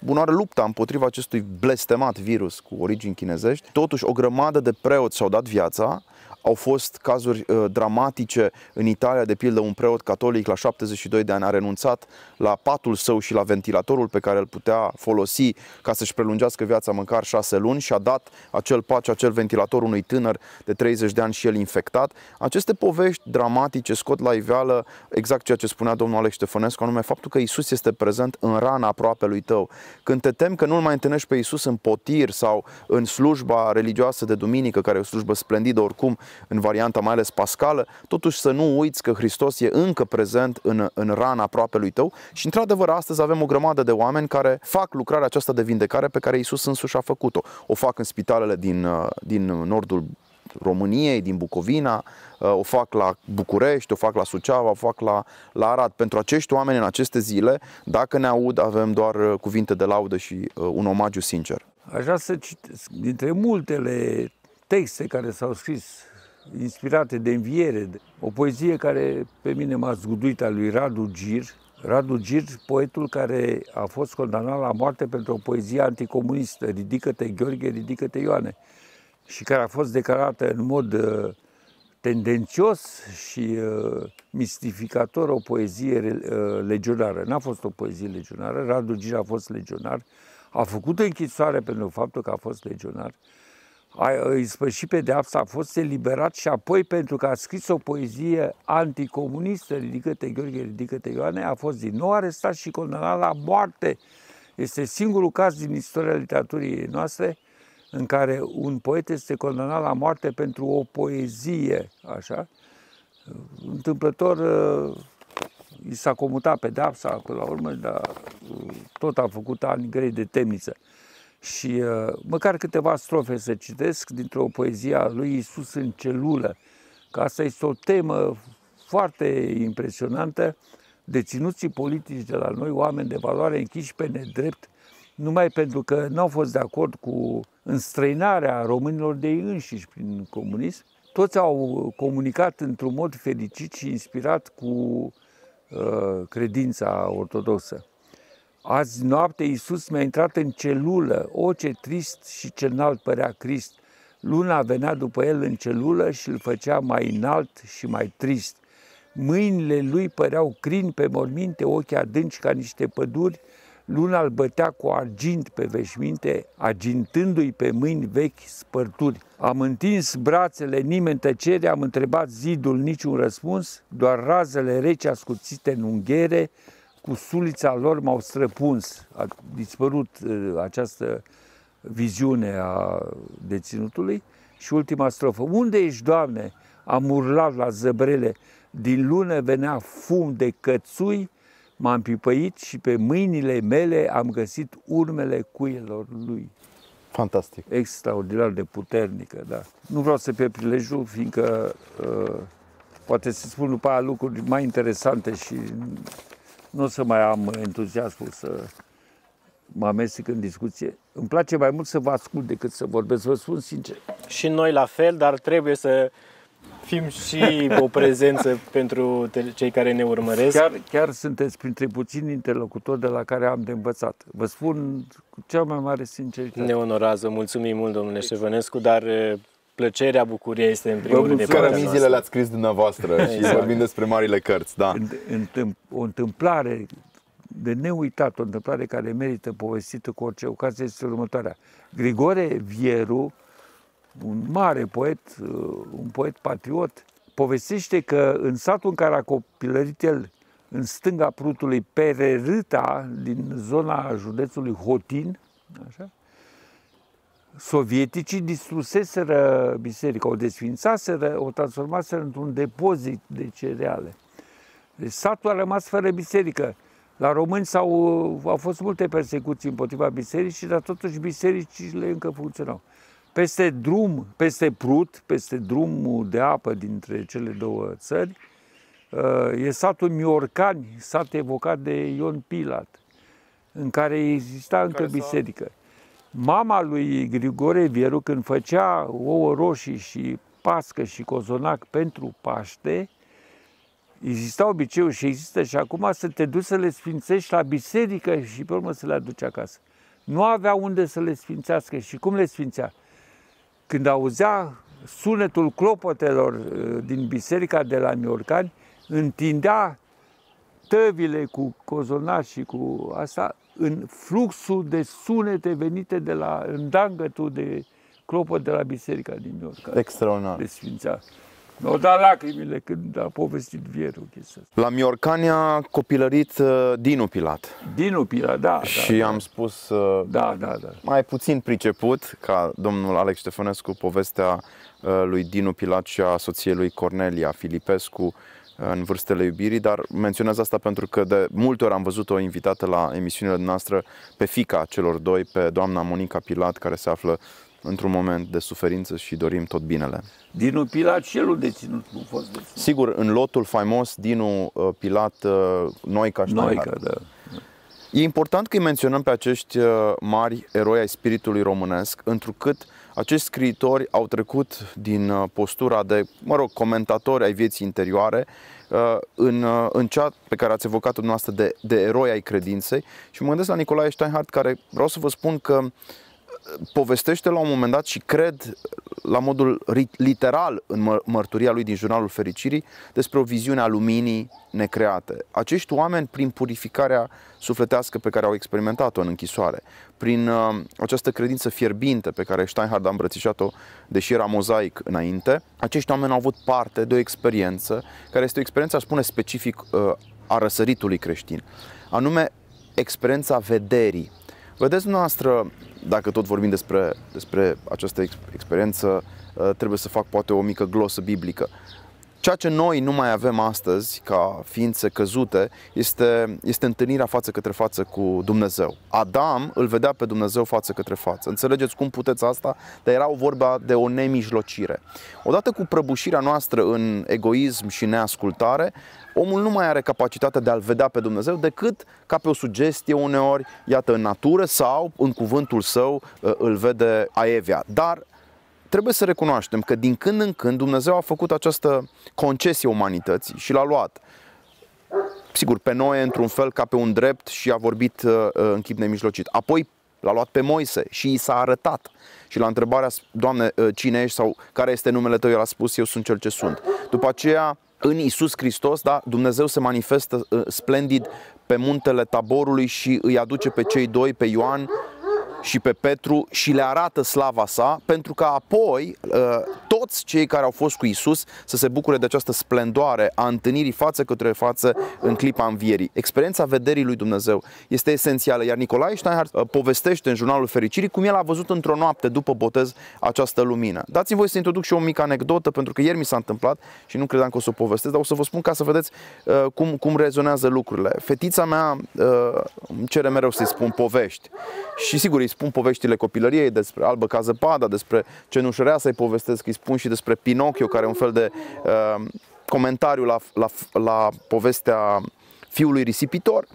bunoară lupta împotriva acestui blestemat virus cu origini chinezești, totuși o grămadă de preoți și-au dat viața, au fost cazuri uh, dramatice în Italia, de pildă un preot catolic la 72 de ani a renunțat la patul său și la ventilatorul pe care îl putea folosi ca să-și prelungească viața măcar șase luni și a dat acel pat și acel ventilator unui tânăr de 30 de ani și el infectat. Aceste povești dramatice scot la iveală exact ceea ce spunea domnul Alex Ștefănescu, anume faptul că Isus este prezent în rana aproape lui tău. Când te temi că nu-L mai întâlnești pe Isus în potir sau în slujba religioasă de duminică, care e o slujbă splendidă oricum, în varianta mai ales pascală, totuși să nu uiți că Hristos e încă prezent în, în rana aproape lui tău și într-adevăr astăzi avem o grămadă de oameni care fac lucrarea aceasta de vindecare pe care Isus însuși a făcut-o. O fac în spitalele din, uh, din nordul României, din Bucovina, uh, o fac la București, o fac la Suceava, o fac la, la Arad. Pentru acești oameni în aceste zile, dacă ne aud, avem doar uh, cuvinte de laudă și uh, un omagiu sincer.
Aș vrea să citesc dintre multele texte care s-au scris inspirate de înviere, o poezie care pe mine m-a zguduit a lui Radu Gir. Radu Gir, poetul care a fost condamnat la moarte pentru o poezie anticomunistă, Ridică-te Gheorghe, ridică-te Ioane, și care a fost declarată în mod uh, tendențios și uh, mistificator o poezie uh, legionară. N-a fost o poezie legionară, Radu Gir a fost legionar, a făcut închisoare pentru faptul că a fost legionar, a îi spășit pedeapsa, a fost eliberat și apoi pentru că a scris o poezie anticomunistă, Ridică-te Gheorghe, ridică-te Ioane, a fost din nou arestat și condamnat la moarte. Este singurul caz din istoria literaturii noastre în care un poet este condamnat la moarte pentru o poezie, așa. Întâmplător uh, i s-a comutat pedapsa până la urmă, dar uh, tot a făcut ani grei de temniță. Și uh, măcar câteva strofe să citesc dintr-o poezie a lui Isus în celulă, că asta este o temă foarte impresionantă. Deținuții politici de la noi, oameni de valoare închiși pe nedrept, numai pentru că nu au fost de acord cu înstrăinarea românilor de ei înșiși prin comunism, toți au comunicat într-un mod fericit și inspirat cu uh, credința ortodoxă. Azi noapte Iisus mi-a intrat în celulă, o ce trist și ce înalt părea Crist. Luna venea după el în celulă și îl făcea mai înalt și mai trist. Mâinile lui păreau crini pe morminte, ochii adânci ca niște păduri, luna îl bătea cu argint pe veșminte, agintându-i pe mâini vechi spărturi. Am întins brațele, nimeni tăcere, am întrebat zidul, niciun răspuns, doar razele rece ascuțite în unghiere, cu sulița lor m-au străpuns. A dispărut uh, această viziune a deținutului și ultima strofă. Unde ești, Doamne? Am urlat la zăbrele, din lună venea fum de cățui, m-am pipăit și pe mâinile mele am găsit urmele cuielor lui.
Fantastic.
Extraordinar de puternică, da. Nu vreau să pe prilejul, fiindcă uh, poate să spun după aia lucruri mai interesante și nu o să mai am entuziasmul să mă amestec în discuție. Îmi place mai mult să vă ascult decât să vorbesc, vă spun sincer.
Și noi la fel, dar trebuie să fim și o prezență pentru cei care ne urmăresc.
Chiar, chiar sunteți printre puțini interlocutori de la care am de învățat. Vă spun cu cea mai mare sinceritate.
Ne onorează, mulțumim mult, domnule Ștefănescu, dar plăcerea, bucuria este în primul rând de partea
Cărămizile le-ați scris dumneavoastră exact. și vorbim despre marile cărți, da.
O întâmplare de neuitat, o întâmplare care merită povestită cu orice ocazie este următoarea. Grigore Vieru, un mare poet, uh, un poet patriot, povestește că în satul în care a copilărit el, în stânga Prutului, Pererâta, din zona județului Hotin, așa, sovieticii distruseseră biserica, o desfințaseră, o transformaseră într-un depozit de cereale. Deci satul a rămas fără biserică. La români s-au, au fost multe persecuții împotriva bisericii, dar totuși bisericile încă funcționau. Peste drum, peste Prut, peste drumul de apă dintre cele două țări, uh, e satul Miorcani, sat evocat de Ion Pilat, în care exista încă care biserică. Mama lui Grigore Vieru, când făcea ouă roșii și pască și cozonac pentru Paște, exista obiceiul și există și acum să te duci să le sfințești la biserică și pe urmă să le aduci acasă. Nu avea unde să le sfințească și cum le sfințea? Când auzea sunetul clopotelor uh, din biserica de la Miorcani, întindea tăvile cu cozonac și cu asta în fluxul de sunete venite de la îndangătul de clopot de la biserica din Miorcani.
Extraordinar.
Le sfințea. Mi-au dat lacrimile când a povestit Vieru chestia
La Miorcani a copilărit uh, Dinu Pilat.
Dinu Pilat, da.
Și
da,
am
da.
spus uh,
da, da, da.
mai puțin priceput ca domnul Alex Ștefănescu povestea uh, lui Dinu Pilat și a soției lui Cornelia Filipescu uh, în vârstele iubirii, dar menționez asta pentru că de multe ori am văzut-o invitată la emisiunile noastre pe fica celor doi, pe doamna Monica Pilat, care se află într-un moment de suferință și dorim tot binele.
Dinu Pilat și el deținut, nu fost deținut.
Sigur, în lotul faimos, Dinu uh, Pilat, uh, Noica și
Noica, da.
E important că îi menționăm pe acești uh, mari eroi ai spiritului românesc, întrucât acești scriitori au trecut din postura de, mă rog, comentatori ai vieții interioare în, în cea pe care ați evocat-o dumneavoastră de, de eroi ai credinței și mă gândesc la Nicolae Steinhardt, care vreau să vă spun că povestește la un moment dat și cred la modul literal în mărturia lui din Jurnalul Fericirii despre o viziune a luminii necreate. Acești oameni, prin purificarea sufletească pe care au experimentat-o în închisoare, prin uh, această credință fierbinte pe care Steinhardt a îmbrățișat-o, deși era mozaic înainte, acești oameni au avut parte de o experiență care este o experiență, aș spune, specific uh, a răsăritului creștin, anume experiența vederii. Vedeți dumneavoastră, dacă tot vorbim despre, despre această experiență, uh, trebuie să fac poate o mică glosă biblică. Ceea ce noi nu mai avem astăzi, ca ființe căzute, este, este întâlnirea față către față cu Dumnezeu. Adam îl vedea pe Dumnezeu față către față. Înțelegeți cum puteți asta? Dar era o vorba de o nemijlocire. Odată cu prăbușirea noastră în egoism și neascultare, omul nu mai are capacitatea de a-L vedea pe Dumnezeu decât ca pe o sugestie uneori, iată, în natură sau în cuvântul său îl vede Aevia. Dar trebuie să recunoaștem că din când în când Dumnezeu a făcut această concesie umanității și l-a luat. Sigur, pe noi într-un fel ca pe un drept și a vorbit uh, în chip nemijlocit. Apoi l-a luat pe Moise și i s-a arătat. Și la întrebarea, Doamne, uh, cine ești sau care este numele Tău, el a spus, eu sunt cel ce sunt. După aceea, în Isus Hristos, da, Dumnezeu se manifestă uh, splendid pe muntele taborului și îi aduce pe cei doi, pe Ioan și pe Petru și le arată slava sa, pentru că apoi uh, toți cei care au fost cu Isus să se bucure de această splendoare a întâlnirii față către față în clipa învierii. Experiența vederii lui Dumnezeu este esențială, iar Nicolae Steinhardt uh, povestește în jurnalul Fericirii cum el a văzut într-o noapte după botez această lumină. Dați-mi voi să introduc și o mică anecdotă, pentru că ieri mi s-a întâmplat și nu credeam că o să o povestesc, dar o să vă spun ca să vedeți uh, cum, cum rezonează lucrurile. Fetița mea uh, îmi cere mereu să-i spun povești și sigur îi spun poveștile copilăriei despre Albă ca zăpada, despre cenușărea să-i povestesc, îi spun și despre Pinocchio, care e un fel de uh, comentariu la, la, la povestea fiului risipitor,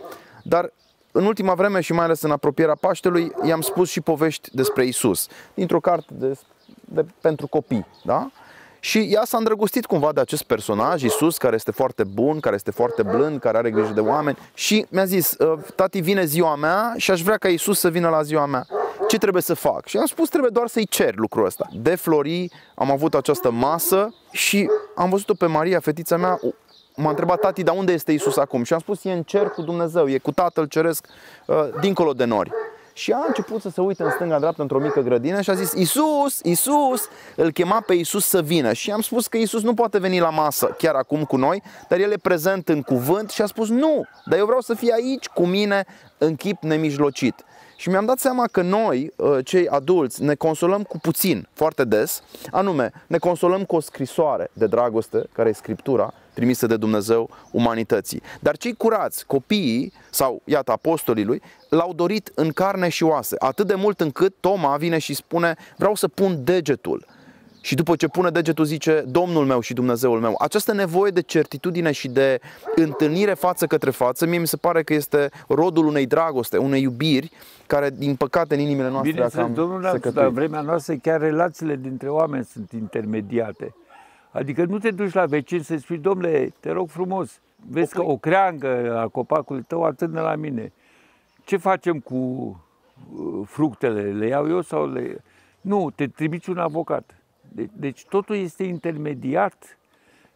dar în ultima vreme și mai ales în apropierea Paștelui, i-am spus și povești despre Isus, dintr-o carte de, de, pentru copii, da? Și ea s-a îndrăgostit cumva de acest personaj, Isus, care este foarte bun, care este foarte blând, care are grijă de oameni și mi-a zis, ă, tati, vine ziua mea și aș vrea ca Isus să vină la ziua mea. Ce trebuie să fac? Și am spus, trebuie doar să-i cer lucrul ăsta. De flori am avut această masă și am văzut-o pe Maria, fetița mea, m-a întrebat tati, dar unde este Isus acum? Și am spus, e în cer cu Dumnezeu, e cu Tatăl Ceresc, ă, dincolo de nori. Și a început să se uite în stânga-dreapta într-o mică grădină și a zis Isus, Isus, îl chema pe Isus să vină. Și am spus că Isus nu poate veni la masă chiar acum cu noi, dar el e prezent în cuvânt și a spus nu, dar eu vreau să fie aici cu mine în chip nemijlocit. Și mi-am dat seama că noi, uh, cei adulți, ne consolăm cu puțin, foarte des, anume, ne consolăm cu o scrisoare de dragoste, care e Scriptura, trimisă de Dumnezeu umanității. Dar cei curați, copiii sau, iată, apostolii lui, l-au dorit în carne și oase, atât de mult încât Toma vine și spune, vreau să pun degetul și după ce pune degetul zice Domnul meu și Dumnezeul meu. Această nevoie de certitudine și de întâlnire față către față, mie mi se pare că este rodul unei dragoste, unei iubiri, care din păcate în inimile noastre
Bine, cam domnul Neamț, la vremea noastră chiar relațiile dintre oameni sunt intermediate. Adică nu te duci la vecin să spui, domnule, te rog frumos, vezi că o creangă a copacului tău atârnă la mine. Ce facem cu uh, fructele? Le iau eu sau le... Nu, te trimiți un avocat. Deci, deci totul este intermediat,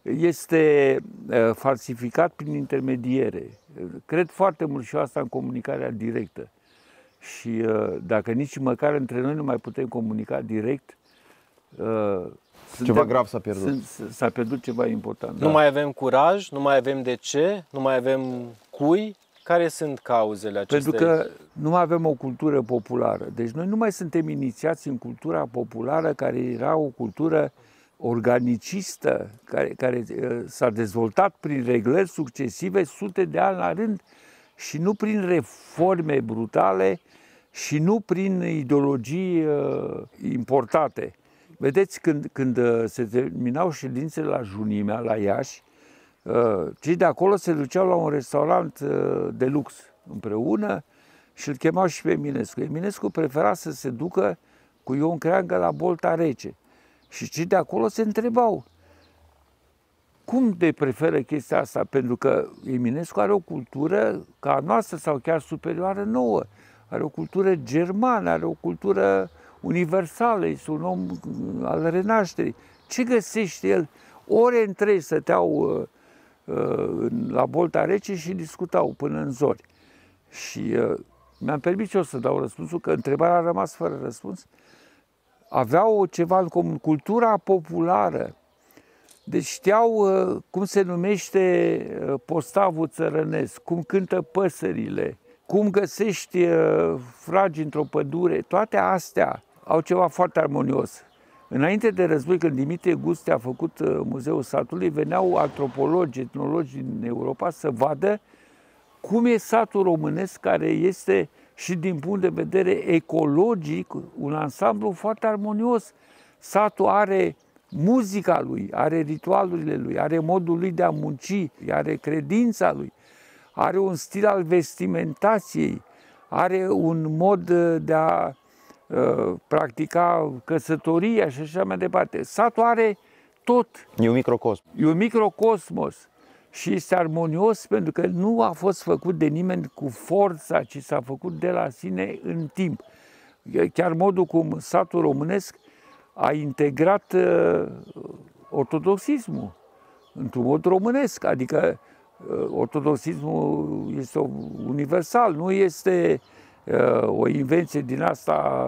este uh, falsificat prin intermediere. Cred foarte mult și asta în comunicarea directă. Și uh, dacă nici măcar între noi nu mai putem comunica direct,
uh, suntem, ceva grav s-a pierdut.
S-a pierdut ceva important.
Nu da. mai avem curaj, nu mai avem de ce, nu mai avem cui. Care sunt cauzele acestei?
Pentru că nu mai avem o cultură populară. Deci noi nu mai suntem inițiați în cultura populară, care era o cultură organicistă, care, care uh, s-a dezvoltat prin reglări succesive sute de ani la rând și nu prin reforme brutale și nu prin ideologii uh, importate. Vedeți, când, când uh, se terminau ședințele la Junimea, la Iași, uh, cei de acolo se duceau la un restaurant uh, de lux împreună și îl chemau și pe Eminescu. Eminescu prefera să se ducă cu Ion Creangă la Bolta Rece. Și cei de acolo se întrebau, cum de preferă chestia asta? Pentru că Eminescu are o cultură ca a noastră sau chiar superioară nouă. Are o cultură germană, are o cultură universală, este un om al renașterii. Ce găsește el? Ore întregi stăteau uh, uh, la bolta rece și discutau până în zori. Și uh, mi-am permis eu să dau răspunsul, că întrebarea a rămas fără răspuns. Aveau ceva în comun, cultura populară. Deci știau uh, cum se numește uh, postavul țărănesc, cum cântă păsările, cum găsești uh, fragi într-o pădure, toate astea au ceva foarte armonios. Înainte de război, când Dimitrie Guste a făcut uh, Muzeul Satului, veneau antropologi, etnologi din Europa să vadă cum e satul românesc care este și din punct de vedere ecologic un ansamblu foarte armonios. Satul are muzica lui, are ritualurile lui, are modul lui de a munci, are credința lui, are un stil al vestimentației, are un mod uh, de a Uh, practica căsătoria și așa mai departe. Satul are tot.
E un microcosm.
E un microcosmos și este armonios pentru că nu a fost făcut de nimeni cu forța, ci s-a făcut de la sine în timp. Chiar modul cum satul românesc a integrat uh, ortodoxismul într-un mod românesc, adică uh, ortodoxismul este universal, nu este uh, o invenție din asta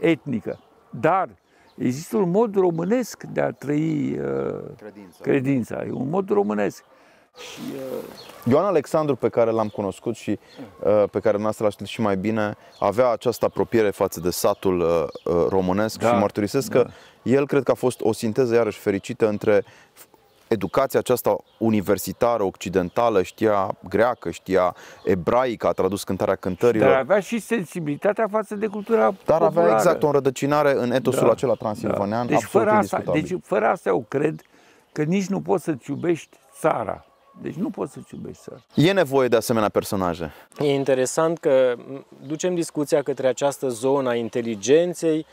etnică. Dar există un mod românesc de a trăi uh, credința. credința. E un mod românesc.
Și, uh... Ioan Alexandru, pe care l-am cunoscut și uh, pe care noastră l știut și mai bine, avea această apropiere față de satul uh, uh, românesc da, și mărturisesc da. că el cred că a fost o sinteză iarăși fericită între educația aceasta universitară, occidentală, știa greacă, știa ebraică, a tradus cântarea cântărilor.
Dar avea și sensibilitatea față de cultura
Dar populară. avea exact o înrădăcinare în etosul da, acela transilvanean, da. deci
fără asta, Deci fără asta eu cred că nici nu poți să-ți iubești țara. Deci nu poți să-ți iubești țara.
E nevoie de asemenea personaje.
E interesant că ducem discuția către această zonă a inteligenței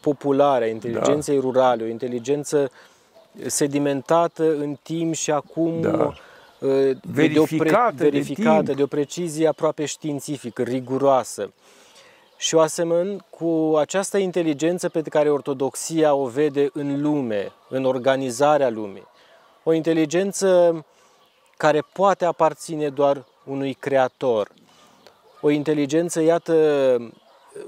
populare, a inteligenței da. rurale, o inteligență sedimentată în timp și acum da.
verificată,
de, o pre, verificată de, de o precizie aproape științifică, riguroasă. Și o asemăn cu această inteligență pe care ortodoxia o vede în lume, în organizarea lumii. O inteligență care poate aparține doar unui creator. O inteligență, iată,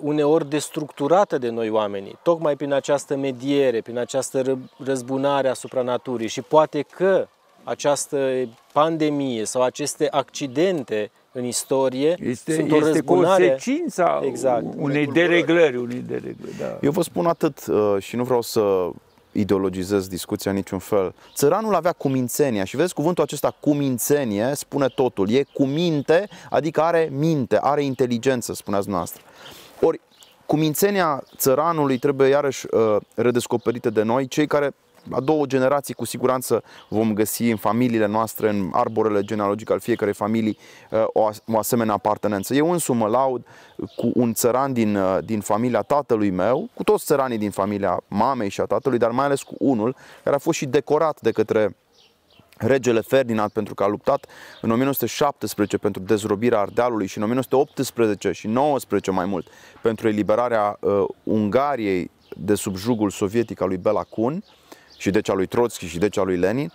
uneori destructurată de noi oamenii, tocmai prin această mediere, prin această răzbunare asupra naturii și poate că această pandemie sau aceste accidente în istorie
este,
sunt
o este răzbunare. consecința exact. unei dereglări, unei dereglări. Da.
Eu vă spun atât uh, și nu vreau să ideologizez discuția în niciun fel. Țăranul avea cumințenia și vezi cuvântul acesta cumințenie spune totul. E cu minte, adică are minte, are inteligență, spuneați noastră. Ori cumințenia țăranului trebuie iarăși uh, redescoperită de noi, cei care la două generații cu siguranță vom găsi în familiile noastre, în arborele genealogic al fiecarei familii, uh, o, o asemenea apartenență. Eu însumi mă laud cu un țăran din, uh, din familia tatălui meu, cu toți țăranii din familia mamei și a tatălui, dar mai ales cu unul care a fost și decorat de către regele Ferdinand pentru că a luptat în 1917 pentru dezrobirea Ardealului și în 1918 și 19 mai mult pentru eliberarea uh, Ungariei de sub jugul sovietic al lui Bela Kun și deci al lui Trotsky și deci al lui Lenin.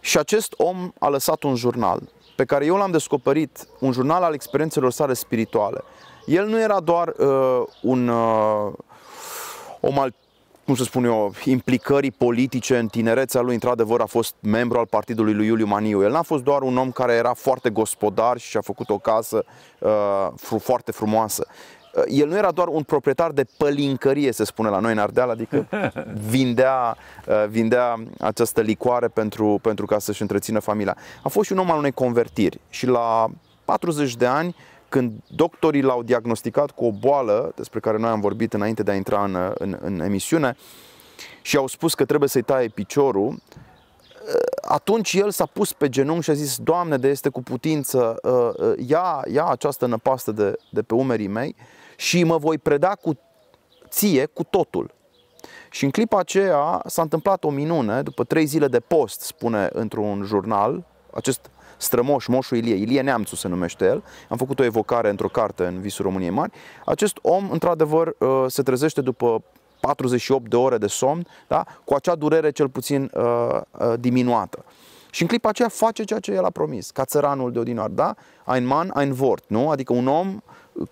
Și acest om a lăsat un jurnal pe care eu l-am descoperit, un jurnal al experiențelor sale spirituale. El nu era doar uh, un uh, om al cum să spun eu, implicării politice în tinerețea lui, într-adevăr a fost membru al partidului lui Iuliu Maniu. El n-a fost doar un om care era foarte gospodar și a făcut o casă uh, foarte frumoasă. Uh, el nu era doar un proprietar de pălincărie, se spune la noi în Ardeal, adică vindea, uh, vindea această licoare pentru, pentru ca să-și întrețină familia. A fost și un om al unei convertiri și la 40 de ani când doctorii l-au diagnosticat cu o boală despre care noi am vorbit înainte de a intra în, în, în emisiune și au spus că trebuie să-i taie piciorul, atunci el s-a pus pe genunchi și a zis, Doamne, de este cu putință, uh, uh, ia, ia această năpastă de, de pe umerii mei și mă voi preda cu ție cu totul. Și în clipa aceea s-a întâmplat o minune, după trei zile de post, spune într-un jurnal, acest strămoș, moșul Ilie, Ilie Neamțu se numește el, am făcut o evocare într-o carte în Visul României Mari, acest om, într-adevăr, uh, se trezește după 48 de ore de somn, da? cu acea durere cel puțin uh, uh, diminuată. Și în clipa aceea face ceea ce el a promis, ca țăranul de odinoar, da? Ein Mann, ein Wort, nu? Adică un om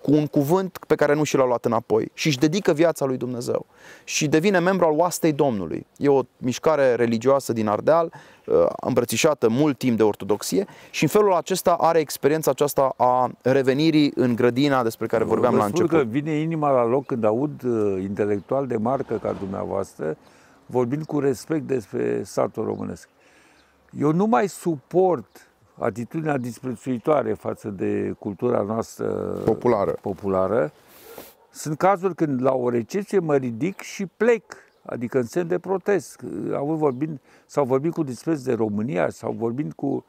cu un cuvânt pe care nu și l-a luat înapoi și își dedică viața lui Dumnezeu și devine membru al oastei Domnului. E o mișcare religioasă din Ardeal, uh, îmbrățișată mult timp de ortodoxie și în felul acesta are experiența aceasta a revenirii în grădina despre care vorbeam Vă la început.
că vine inima la loc când aud uh, intelectual de marcă ca dumneavoastră vorbind cu respect despre satul românesc. Eu nu mai suport atitudinea disprețuitoare față de cultura noastră
populară.
populară. Sunt cazuri când la o recepție mă ridic și plec, adică în semn de protest. Au vorbind, sau vorbit cu dispreț de România, sau vorbind cu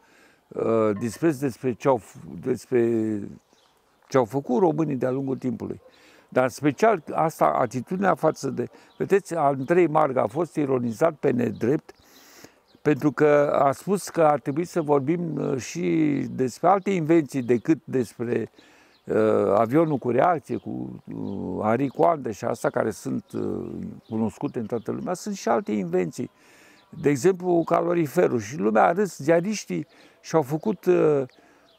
uh, dispreț despre ce, au, despre ce au făcut românii de-a lungul timpului. Dar special asta, atitudinea față de... Vedeți, Andrei Marga a fost ironizat pe nedrept pentru că a spus că ar trebui să vorbim uh, și despre alte invenții decât despre uh, avionul cu reacție, cu uh, Henri Coandă și asta care sunt uh, cunoscute în toată lumea, sunt și alte invenții. De exemplu, caloriferul. Și lumea a râs, ziariștii și-au făcut uh,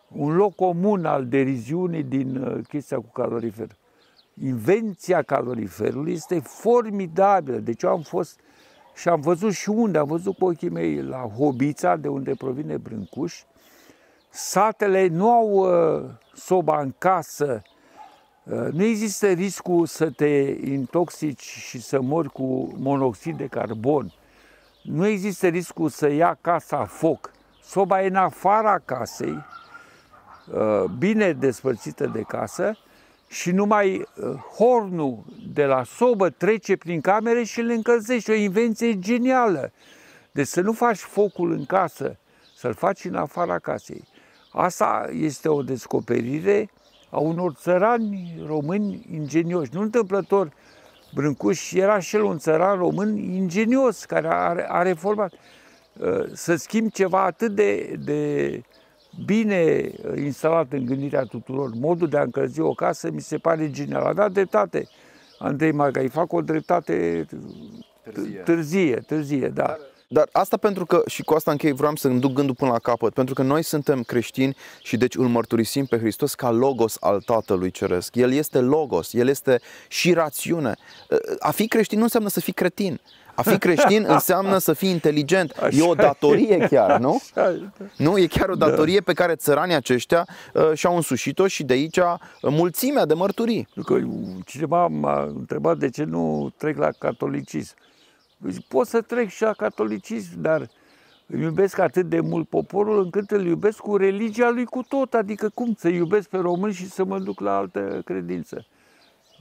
un loc comun al deriziunii din uh, chestia cu calorifer. Invenția caloriferului este formidabilă. Deci eu am fost și am văzut și unde, am văzut cu ochii mei la Hobița, de unde provine Brâncuș. Satele nu au uh, soba în casă, uh, nu există riscul să te intoxici și să mori cu monoxid de carbon. Nu există riscul să ia casa foc. Soba e în afara casei, uh, bine despărțită de casă și numai uh, hornul de la sobă trece prin camere și le încălzește. O invenție genială. Deci să nu faci focul în casă, să-l faci în afara casei. Asta este o descoperire a unor țărani români ingenioși. Nu întâmplător, Brâncuș era și el un țăran român ingenios, care a, a reformat. Uh, să schimb ceva atât de, de bine instalat în gândirea tuturor, modul de a încălzi o casă mi se pare genial. Avea dreptate Andrei Margai, fac o dreptate târzie, târzie, târzie da. Dar
dar asta pentru că, și cu asta închei, vreau să-mi duc gândul până la capăt, pentru că noi suntem creștini și deci îl mărturisim pe Hristos ca logos al Tatălui Ceresc. El este logos, el este și rațiune. A fi creștin nu înseamnă să fii cretin. A fi creștin înseamnă să fii inteligent. Așa e o datorie chiar, nu? Așa nu, e chiar o da. datorie da. pe care țăranii aceștia uh, și-au însușit-o și de aici uh, mulțimea de mărturii.
Că cineva m-a întrebat de ce nu trec la catolicism. Deci pot să trec și la catolicism, dar îmi iubesc atât de mult poporul încât îl iubesc cu religia lui cu tot. Adică cum să iubesc pe român și să mă duc la altă credință?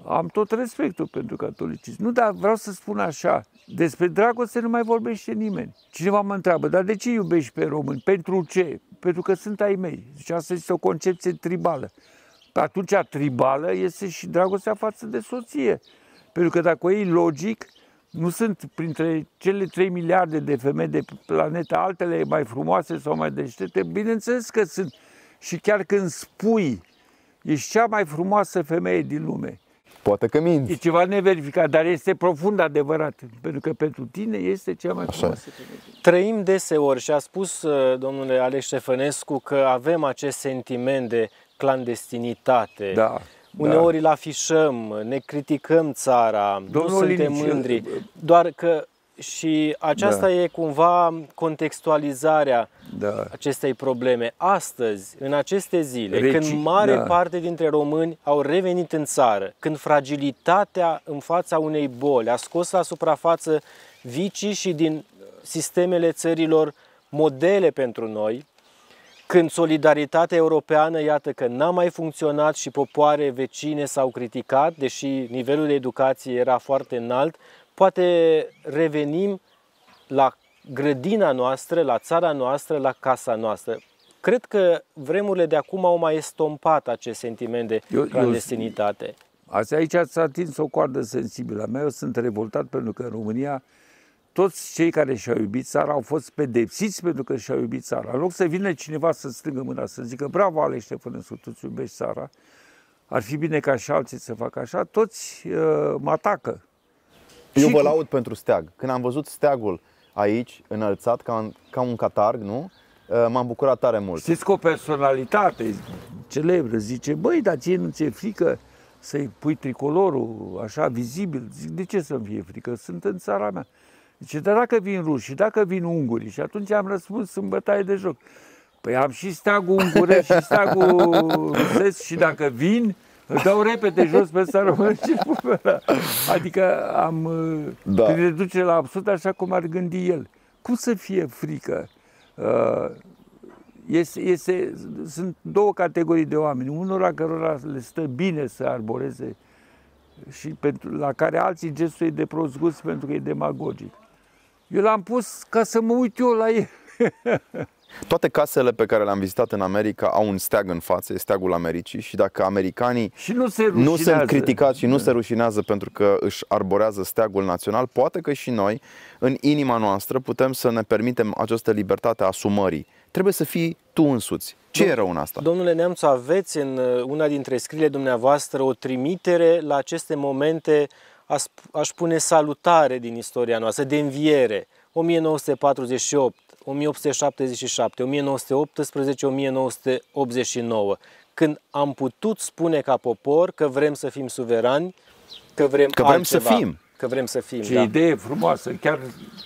Am tot respectul pentru catolicism. Nu, dar vreau să spun așa, despre dragoste nu mai vorbește nimeni. Cineva mă întreabă, dar de ce iubești pe români? Pentru ce? Pentru că sunt ai mei. Deci asta este o concepție tribală. Pe atunci tribală este și dragostea față de soție. Pentru că dacă o iei logic, nu sunt printre cele 3 miliarde de femei de planetă altele mai frumoase sau mai deștepte? Bineînțeles că sunt. Și chiar când spui, ești cea mai frumoasă femeie din lume.
Poate că minți.
E ceva neverificat, dar este profund adevărat. Pentru că pentru tine este cea mai frumoasă femeie.
Trăim deseori și a spus uh, domnule Alex Ștefănescu că avem acest sentiment de clandestinitate.
Da.
Uneori da. îl afișăm, ne criticăm țara, Domnul nu suntem Linici, mândri, doar că și aceasta da. e cumva contextualizarea da. acestei probleme. Astăzi, în aceste zile, Reci, când mare da. parte dintre români au revenit în țară, când fragilitatea în fața unei boli a scos la suprafață vicii și din sistemele țărilor modele pentru noi, când solidaritatea europeană, iată că n-a mai funcționat și popoare vecine s-au criticat, deși nivelul de educație era foarte înalt, poate revenim la grădina noastră, la țara noastră, la casa noastră. Cred că vremurile de acum au mai estompat acest sentiment de eu, clandestinitate.
Eu, asta aici ați atins o coardă sensibilă. A mea eu sunt revoltat pentru că în România toți cei care și-au iubit țara au fost pedepsiți pentru că și-au iubit țara. În loc să vină cineva să strângă mâna, să zică bravo Alex Ștefănescu, tu îți iubești țara, ar fi bine ca și alții să facă așa, toți uh, mă atacă.
Eu vă laud pentru steag. Când am văzut steagul aici, înălțat, ca un, ca un catarg, nu? Uh, m-am bucurat tare mult.
Știți că o personalitate celebră zice, băi, dar ție nu ți-e frică să-i pui tricolorul așa vizibil? Zic, de ce să-mi fie frică? Sunt în țara mea. Zice, dar dacă vin ruși, dacă vin unguri? Și atunci am răspuns în bătaie de joc. Păi am și steagul unguresc și steagul rusesc și dacă vin, îl dau repede jos pe ăsta român și Adică am, da. prin reducere la absurd, așa cum ar gândi el. Cum să fie frică? Uh, este, este, sunt două categorii de oameni. Unora cărora le stă bine să arboreze și pentru, la care alții gestuie de prost gust pentru că e demagogic. Eu l-am pus ca să mă uit eu la el.
Toate casele pe care le-am vizitat în America au un steag în față, e steagul Americii și dacă americanii
și nu, se
nu sunt criticați și nu se rușinează pentru că își arborează steagul național, poate că și noi, în inima noastră, putem să ne permitem această libertate a asumării. Trebuie să fii tu însuți. Ce Dom- e rău în asta?
Domnule Neamțu, aveți în uh, una dintre scriile dumneavoastră o trimitere la aceste momente aș spune salutare din istoria noastră, de înviere, 1948, 1877, 1918, 1989, când am putut spune ca popor că vrem să fim suverani, că vrem
Că vrem
altceva,
să fim.
Că vrem să fim,
Ce
da.
idee frumoasă, chiar,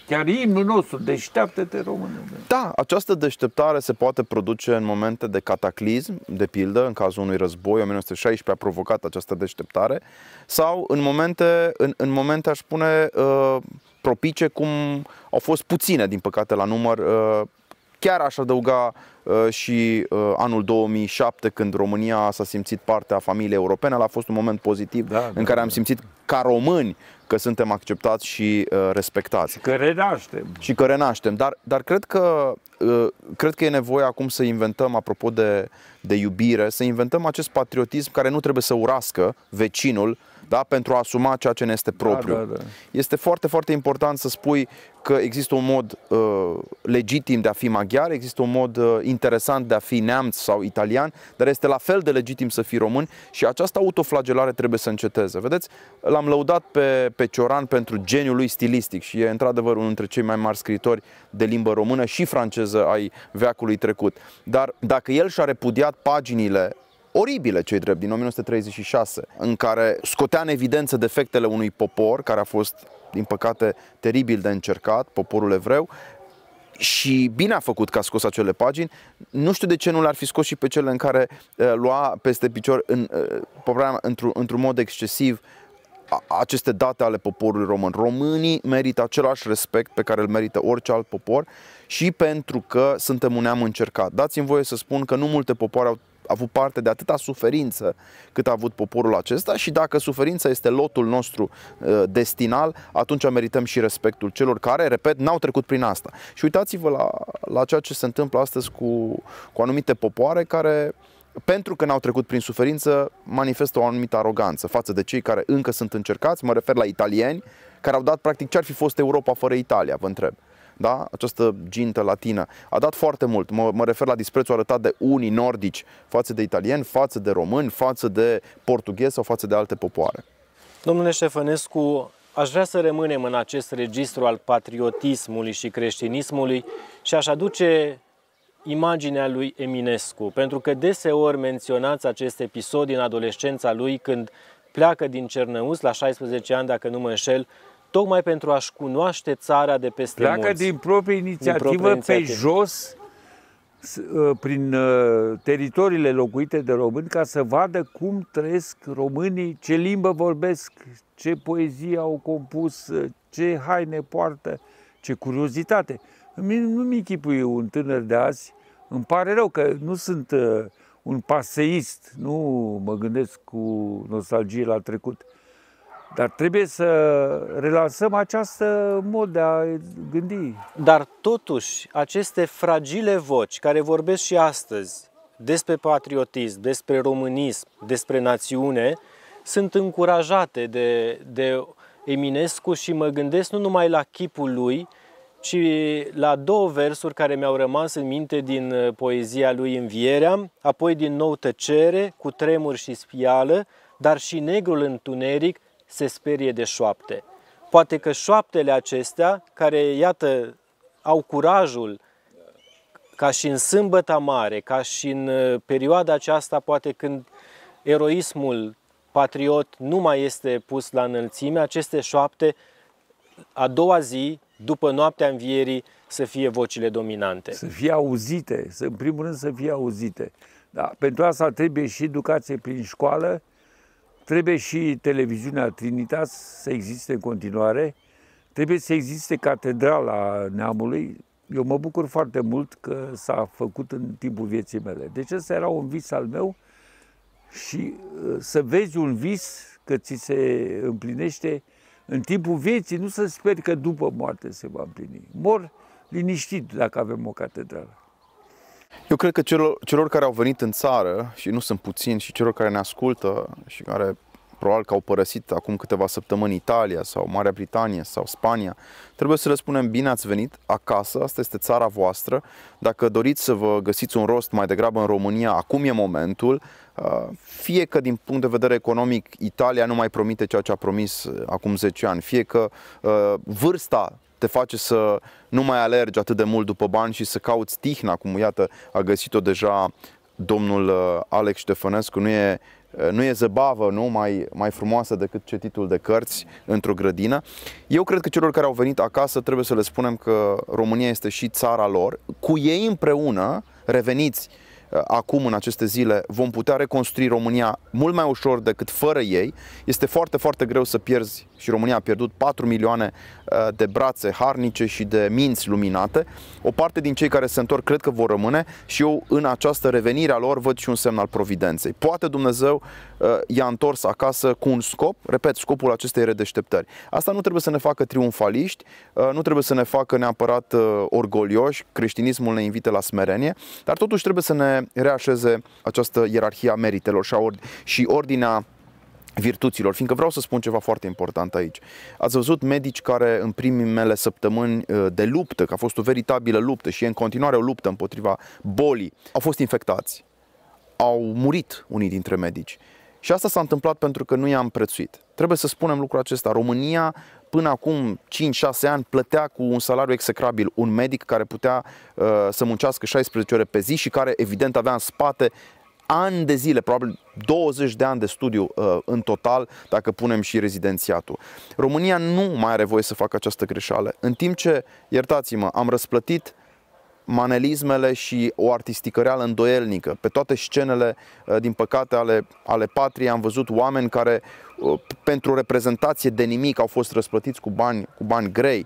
chiar imnul nostru, deșteaptă-te română.
Da, această deșteptare se poate produce în momente de cataclism, de pildă, în cazul unui război, 1916 a provocat această deșteptare, sau în momente, în, în momente aș spune, uh, propice, cum au fost puține, din păcate, la număr. Uh, chiar aș adăuga uh, și uh, anul 2007, când România s-a simțit parte a familiei europene, a fost un moment pozitiv
Da,
în
da,
care
da.
am simțit ca români că suntem acceptați și uh, respectați
Că renaștem.
și că renaștem. Dar, dar cred, că, uh, cred că e nevoie acum să inventăm, apropo de, de iubire, să inventăm acest patriotism care nu trebuie să urască vecinul da, pentru a asuma ceea ce ne este propriu.
Da, da, da.
Este foarte, foarte important să spui că există un mod uh, legitim de a fi maghiar, există un mod uh, interesant de a fi neamț sau italian, dar este la fel de legitim să fii român și această autoflagelare trebuie să înceteze. Vedeți, l-am lăudat pe, pe Cioran pentru geniul lui stilistic și e într-adevăr unul dintre cei mai mari scriitori de limbă română și franceză ai veacului trecut. Dar dacă el și-a repudiat paginile oribile, cei drept, din 1936, în care scotea în evidență defectele unui popor care a fost, din păcate, teribil de încercat, poporul evreu, și bine a făcut că a scos acele pagini. Nu știu de ce nu le-ar fi scos și pe cele în care uh, lua peste picior în, uh, program, într-un, într-un mod excesiv a- aceste date ale poporului român. Românii merită același respect pe care îl merită orice alt popor și pentru că suntem un neam încercat. Dați-mi voie să spun că nu multe popoare au avut parte de atâta suferință cât a avut poporul acesta și dacă suferința este lotul nostru uh, destinal, atunci merităm și respectul celor care, repet, n-au trecut prin asta. Și uitați-vă la, la ceea ce se întâmplă astăzi cu, cu anumite popoare care pentru că n-au trecut prin suferință, manifestă o anumită aroganță față de cei care încă sunt încercați, mă refer la italieni, care au dat practic ce ar fi fost Europa fără Italia, vă întreb. Da? Această gintă latină a dat foarte mult. Mă, mă refer la disprețul arătat de unii nordici față de italieni, față de români, față de portughezi sau față de alte popoare.
Domnule Ștefănescu, aș vrea să rămânem în acest registru al patriotismului și creștinismului și aș aduce imaginea lui Eminescu, pentru că deseori menționați acest episod din adolescența lui când pleacă din Cernăuți la 16 ani, dacă nu mă înșel, tocmai pentru a-și cunoaște țara de peste
Pleacă
munți.
din proprie inițiativă
proprie
pe
inițiativă.
jos, s- uh, prin uh, teritoriile locuite de români, ca să vadă cum trăiesc românii, ce limbă vorbesc, ce poezie au compus, uh, ce haine poartă, ce curiozitate. Îmi- Nu-mi închipui un tânăr de azi, îmi pare rău că nu sunt uh, un paseist, nu mă gândesc cu nostalgie la trecut. Dar trebuie să relansăm această mod de a gândi.
Dar totuși, aceste fragile voci care vorbesc și astăzi despre patriotism, despre românism, despre națiune, sunt încurajate de, de Eminescu și mă gândesc nu numai la chipul lui, ci la două versuri care mi-au rămas în minte din uh, poezia lui Învierea, apoi din nou tăcere, cu tremur și spială, dar și negrul întuneric se sperie de șoapte. Poate că șoaptele acestea, care, iată, au curajul, ca și în sâmbăta mare, ca și în uh, perioada aceasta, poate când eroismul patriot nu mai este pus la înălțime, aceste șoapte, a doua zi, după noaptea învierii, să fie vocile dominante.
Să fie auzite, să, în primul rând să fie auzite. Da, pentru asta trebuie și educație prin școală, trebuie și televiziunea Trinitas să existe în continuare, trebuie să existe catedrala neamului. Eu mă bucur foarte mult că s-a făcut în timpul vieții mele. Deci ăsta era un vis al meu și uh, să vezi un vis că ți se împlinește în timpul vieții, nu să speri că după moarte se va împlini. Mor liniștit dacă avem o catedrală.
Eu cred că celor, celor care au venit în țară, și nu sunt puțini, și celor care ne ascultă și care probabil că au părăsit acum câteva săptămâni Italia sau Marea Britanie sau Spania, trebuie să le spunem bine ați venit acasă, asta este țara voastră. Dacă doriți să vă găsiți un rost mai degrabă în România, acum e momentul. Uh, Fie că din punct de vedere economic Italia nu mai promite ceea ce a promis uh, acum 10 ani, fie că uh, vârsta te face să nu mai alergi atât de mult după bani și să cauți tihna, cum iată a găsit-o deja domnul uh, Alex Ștefănescu. Nu e, uh, nu e zăbavă nu? Mai, mai frumoasă decât cetitul de cărți într-o grădină. Eu cred că celor care au venit acasă trebuie să le spunem că România este și țara lor. Cu ei împreună, reveniți Uh, acum în aceste zile vom putea reconstrui România mult mai ușor decât fără ei. Este foarte, foarte greu să pierzi și România a pierdut 4 milioane uh, de brațe harnice și de minți luminate. O parte din cei care se întorc cred că vor rămâne și eu în această revenire a lor văd și un semn al providenței. Poate Dumnezeu uh, i-a întors acasă cu un scop, repet, scopul acestei redeșteptări. Asta nu trebuie să ne facă triumfaliști, nu trebuie să ne facă neapărat orgolioși, creștinismul ne invită la smerenie, dar totuși trebuie să ne reașeze această ierarhie a meritelor și, a ord- și ordinea virtuților, fiindcă vreau să spun ceva foarte important aici. Ați văzut medici care în primele săptămâni uh, de luptă, că a fost o veritabilă luptă și e în continuare o luptă împotriva bolii, au fost infectați. Au murit unii dintre medici. Și asta s-a întâmplat pentru că nu i-am prețuit. Trebuie să spunem lucrul acesta. România până acum 5-6 ani plătea cu un salariu execrabil un medic care putea uh, să muncească 16 ore pe zi și care evident avea în spate ani de zile, probabil 20 de ani de studiu uh, în total, dacă punem și rezidențiatul. România nu mai are voie să facă această greșeală. În timp ce, iertați-mă, am răsplătit manelismele și o artistică reală îndoielnică. Pe toate scenele, uh, din păcate, ale, ale patriei am văzut oameni care uh, pentru o reprezentație de nimic au fost răsplătiți cu bani, cu bani grei.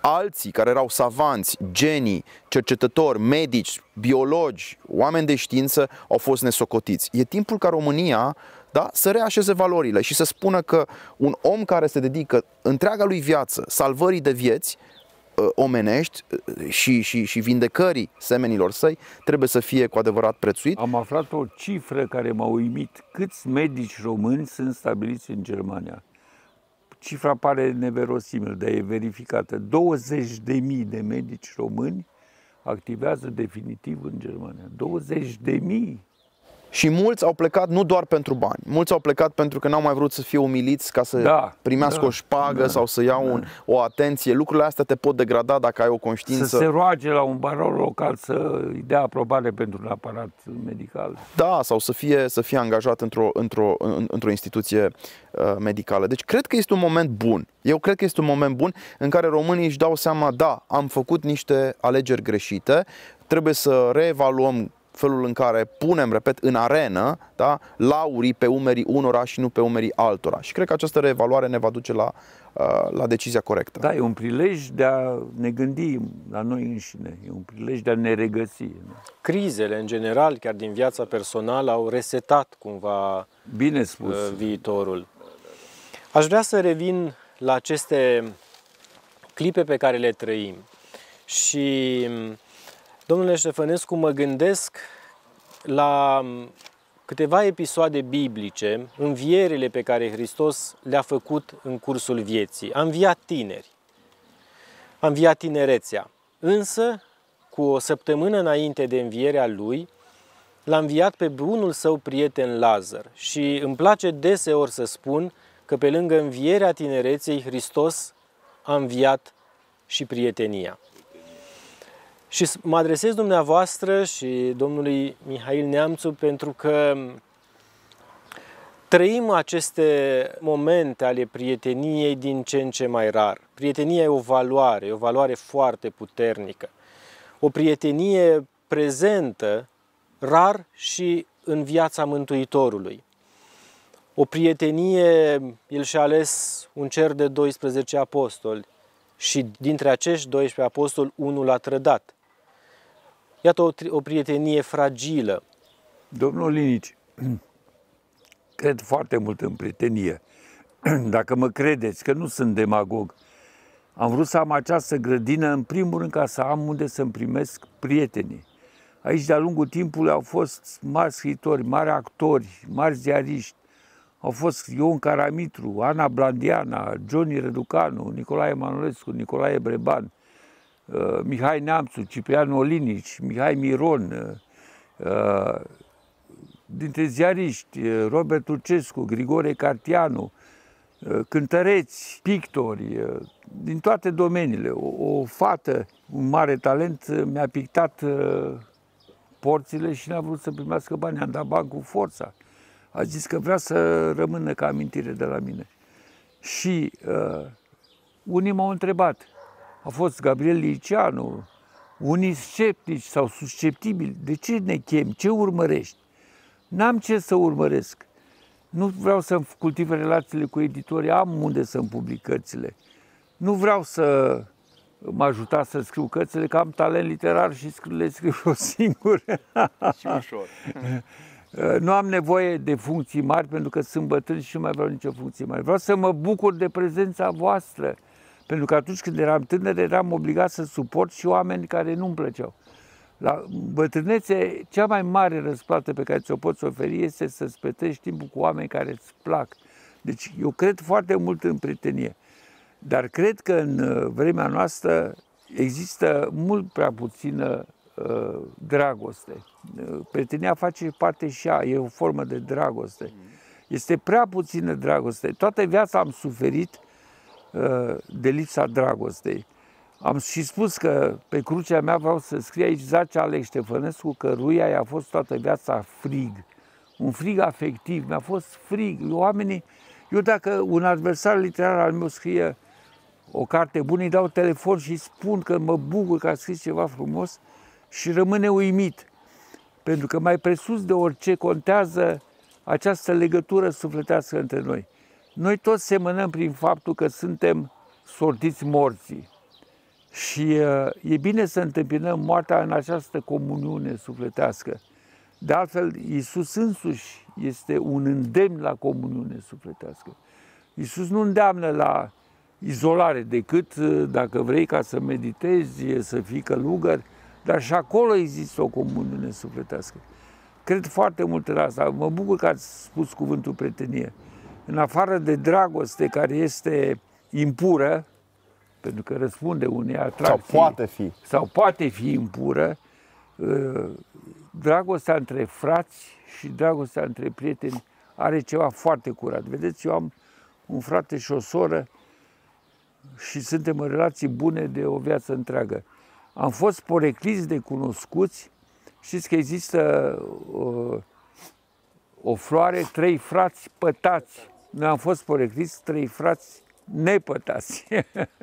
Alții care erau savanți, genii, cercetători, medici, biologi, oameni de știință au fost nesocotiți. E timpul ca România da, să reașeze valorile și să spună că un om care se dedică întreaga lui viață salvării de vieți Uh, omenești uh, și, și, și vindecării semenilor săi trebuie să fie cu adevărat prețuit.
Am aflat o cifră care m-a uimit. Câți medici români sunt stabiliți în Germania? Cifra pare neverosimil, dar e verificată. 20.000 de medici români activează definitiv în Germania. 20.000!
Și mulți au plecat nu doar pentru bani, mulți au plecat pentru că n-au mai vrut să fie umiliți ca să da, primească da, o șpagă da, sau să iau da. un, o atenție. Lucrurile astea te pot degrada dacă ai o conștiință.
Să se roage la un barou local să îi dea aprobare pentru un aparat medical.
Da, sau să fie, să fie angajat într-o, într-o, într-o instituție uh, medicală. Deci cred că este un moment bun. Eu cred că este un moment bun în care românii își dau seama, da, am făcut niște alegeri greșite, trebuie să reevaluăm felul în care punem, repet, în arenă da, laurii pe umerii unora și nu pe umerii altora. Și cred că această reevaluare ne va duce la, uh, la decizia corectă.
Da, e un prilej de a ne gândi la noi înșine, e un prilej de a ne regăsi.
Crizele, în general, chiar din viața personală, au resetat cumva
Bine spus. Uh,
viitorul. Aș vrea să revin la aceste clipe pe care le trăim. Și Domnule Ștefănescu, mă gândesc la câteva episoade biblice, învierile pe care Hristos le-a făcut în cursul vieții. A înviat tineri, a înviat tinerețea, însă cu o săptămână înainte de învierea lui, l-a înviat pe bunul său prieten Lazar. Și îmi place deseori să spun că pe lângă învierea tinereței, Hristos a înviat și prietenia. Și mă adresez dumneavoastră și domnului Mihail Neamțu pentru că trăim aceste momente ale prieteniei din ce în ce mai rar. Prietenia e o valoare, e o valoare foarte puternică. O prietenie prezentă rar și în viața Mântuitorului. O prietenie, el și-a ales un cer de 12 apostoli și dintre acești 12 apostoli unul l-a trădat. Iată o, o prietenie fragilă.
Domnul Linici, cred foarte mult în prietenie. Dacă mă credeți că nu sunt demagog, am vrut să am această grădină în primul rând ca să am unde să-mi primesc prietenii. Aici, de-a lungul timpului, au fost mari scriitori, mari actori, mari ziariști. Au fost Ion Caramitru, Ana Blandiana, Johnny Reducanu, Nicolae Manolescu, Nicolae Breban. Uh, Mihai Neamțu, Ciprian Olinici, Mihai Miron, uh, uh, dintre ziariști, Robert Turcescu, Grigore Cartianu, cântăreți, pictori, din toate domeniile. O, o fată, un mare talent, mi-a pictat uh, porțile și n-a vrut să primească bani. Am dat bani cu forța. A zis că vrea să rămână ca amintire de la mine. Și uh, unii m-au întrebat, a fost Gabriel Liceanu, unii sceptici sau susceptibili, de ce ne chem, ce urmărești? N-am ce să urmăresc. Nu vreau să cultiv relațiile cu editorii, am unde să-mi public cărțile. Nu vreau să mă ajuta să scriu cărțile, că am talent literar și le scriu eu singur.
Și ușor.
nu am nevoie de funcții mari pentru că sunt bătrân și nu mai vreau nicio funcție mare. Vreau să mă bucur de prezența voastră. Pentru că atunci când eram tânăr eram obligat să suport și oameni care nu-mi plăceau. La bătrânețe, cea mai mare răsplată pe care ți-o poți oferi este să-ți petreci timpul cu oameni care îți plac. Deci eu cred foarte mult în prietenie. Dar cred că în uh, vremea noastră există mult prea puțină uh, dragoste. Uh, prietenia face parte și ea, e o formă de dragoste. Este prea puțină dragoste. Toată viața am suferit uh, de lipsa dragostei. Am și spus că pe crucea mea vreau să scrie aici zace Alex Ștefănescu, căruia i-a fost toată viața frig. Un frig afectiv, mi-a fost frig. Oamenii, eu dacă un adversar literar al meu scrie o carte bună, îi dau telefon și spun că mă bucur că a scris ceva frumos și rămâne uimit. Pentru că mai presus de orice contează această legătură sufletească între noi. Noi toți semănăm prin faptul că suntem sortiți morții. Și uh, e bine să întâmpinăm moartea în această comuniune sufletească. De altfel, Iisus însuși este un îndemn la comuniune sufletească. Iisus nu îndeamnă la izolare decât, uh, dacă vrei, ca să meditezi, să fii călugăr, dar și acolo există o comuniune sufletească. Cred foarte mult în asta. Mă bucur că ați spus cuvântul prietenie. În afară de dragoste care este impură, pentru că răspunde unei atracții.
Sau poate fi.
Sau poate fi impură, uh, dragostea între frați și dragostea între prieteni are ceva foarte curat. Vedeți, eu am un frate și o soră și suntem în relații bune de o viață întreagă. Am fost porecliți de cunoscuți, știți că există o, uh, o floare, trei frați pătați. Noi am fost porecliți trei frați nepătați.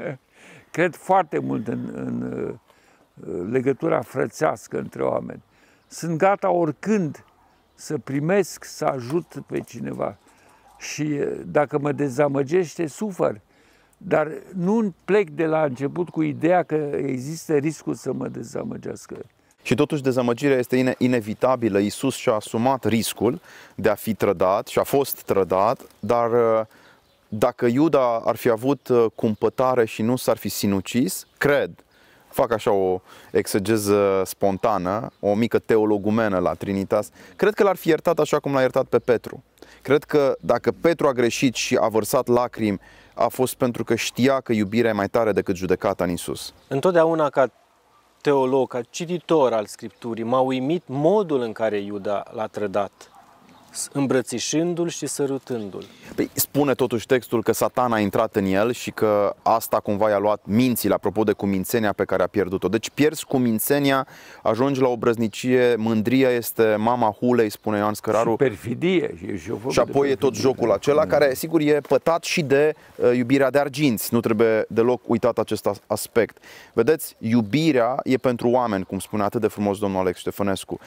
Cred foarte mult în, în uh, legătura frățească între oameni. Sunt gata oricând să primesc, să ajut pe cineva. Și uh, dacă mă dezamăgește, sufăr. Dar nu plec de la început cu ideea că există riscul să mă dezamăgească.
Și totuși dezamăgirea este inevitabilă. Isus și-a asumat riscul de a fi trădat și a fost trădat, dar uh, dacă Iuda ar fi avut uh, cumpătare și nu s-ar fi sinucis, cred, fac așa o exegeză spontană, o mică teologumenă la Trinitas, cred că l-ar fi iertat așa cum l-a iertat pe Petru. Cred că dacă Petru a greșit și a vărsat lacrimi, a fost pentru că știa că iubirea e mai tare decât judecata în Isus.
Întotdeauna ca teolog, ca cititor al Scripturii, m-a uimit modul în care Iuda l-a trădat îmbrățișându-l și sărutându-l.
Păi spune totuși textul că satana a intrat în el și că asta cumva i-a luat mințile, apropo de cumințenia pe care a pierdut-o. Deci pierzi cumințenia, ajungi la o brăznicie, mândria este mama hulei, spune Ioan Scăraru. Și
perfidie. Și,
și, și apoi e tot jocul acela, mm. care sigur e pătat și de uh, iubirea de arginți. Nu trebuie deloc uitat acest aspect. Vedeți, iubirea e pentru oameni, cum spune atât de frumos domnul Alex Ștefănescu.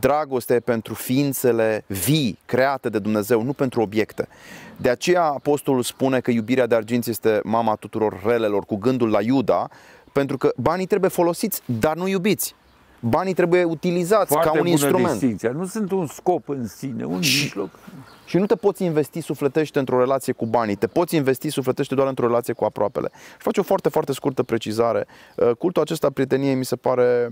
Dragostea e pentru ființele vii, create de Dumnezeu, nu pentru obiecte. De aceea apostolul spune că iubirea de arginți este mama tuturor relelor, cu gândul la Iuda, pentru că banii trebuie folosiți, dar nu iubiți. Banii trebuie utilizați
Foarte
ca un instrument.
Distinția. Nu sunt un scop în sine, un și, mijloc.
Și nu te poți investi sufletește într-o relație cu banii, te poți investi sufletește doar într-o relație cu aproapele. Și fac o foarte, foarte scurtă precizare. Uh, cultul acesta prieteniei mi se pare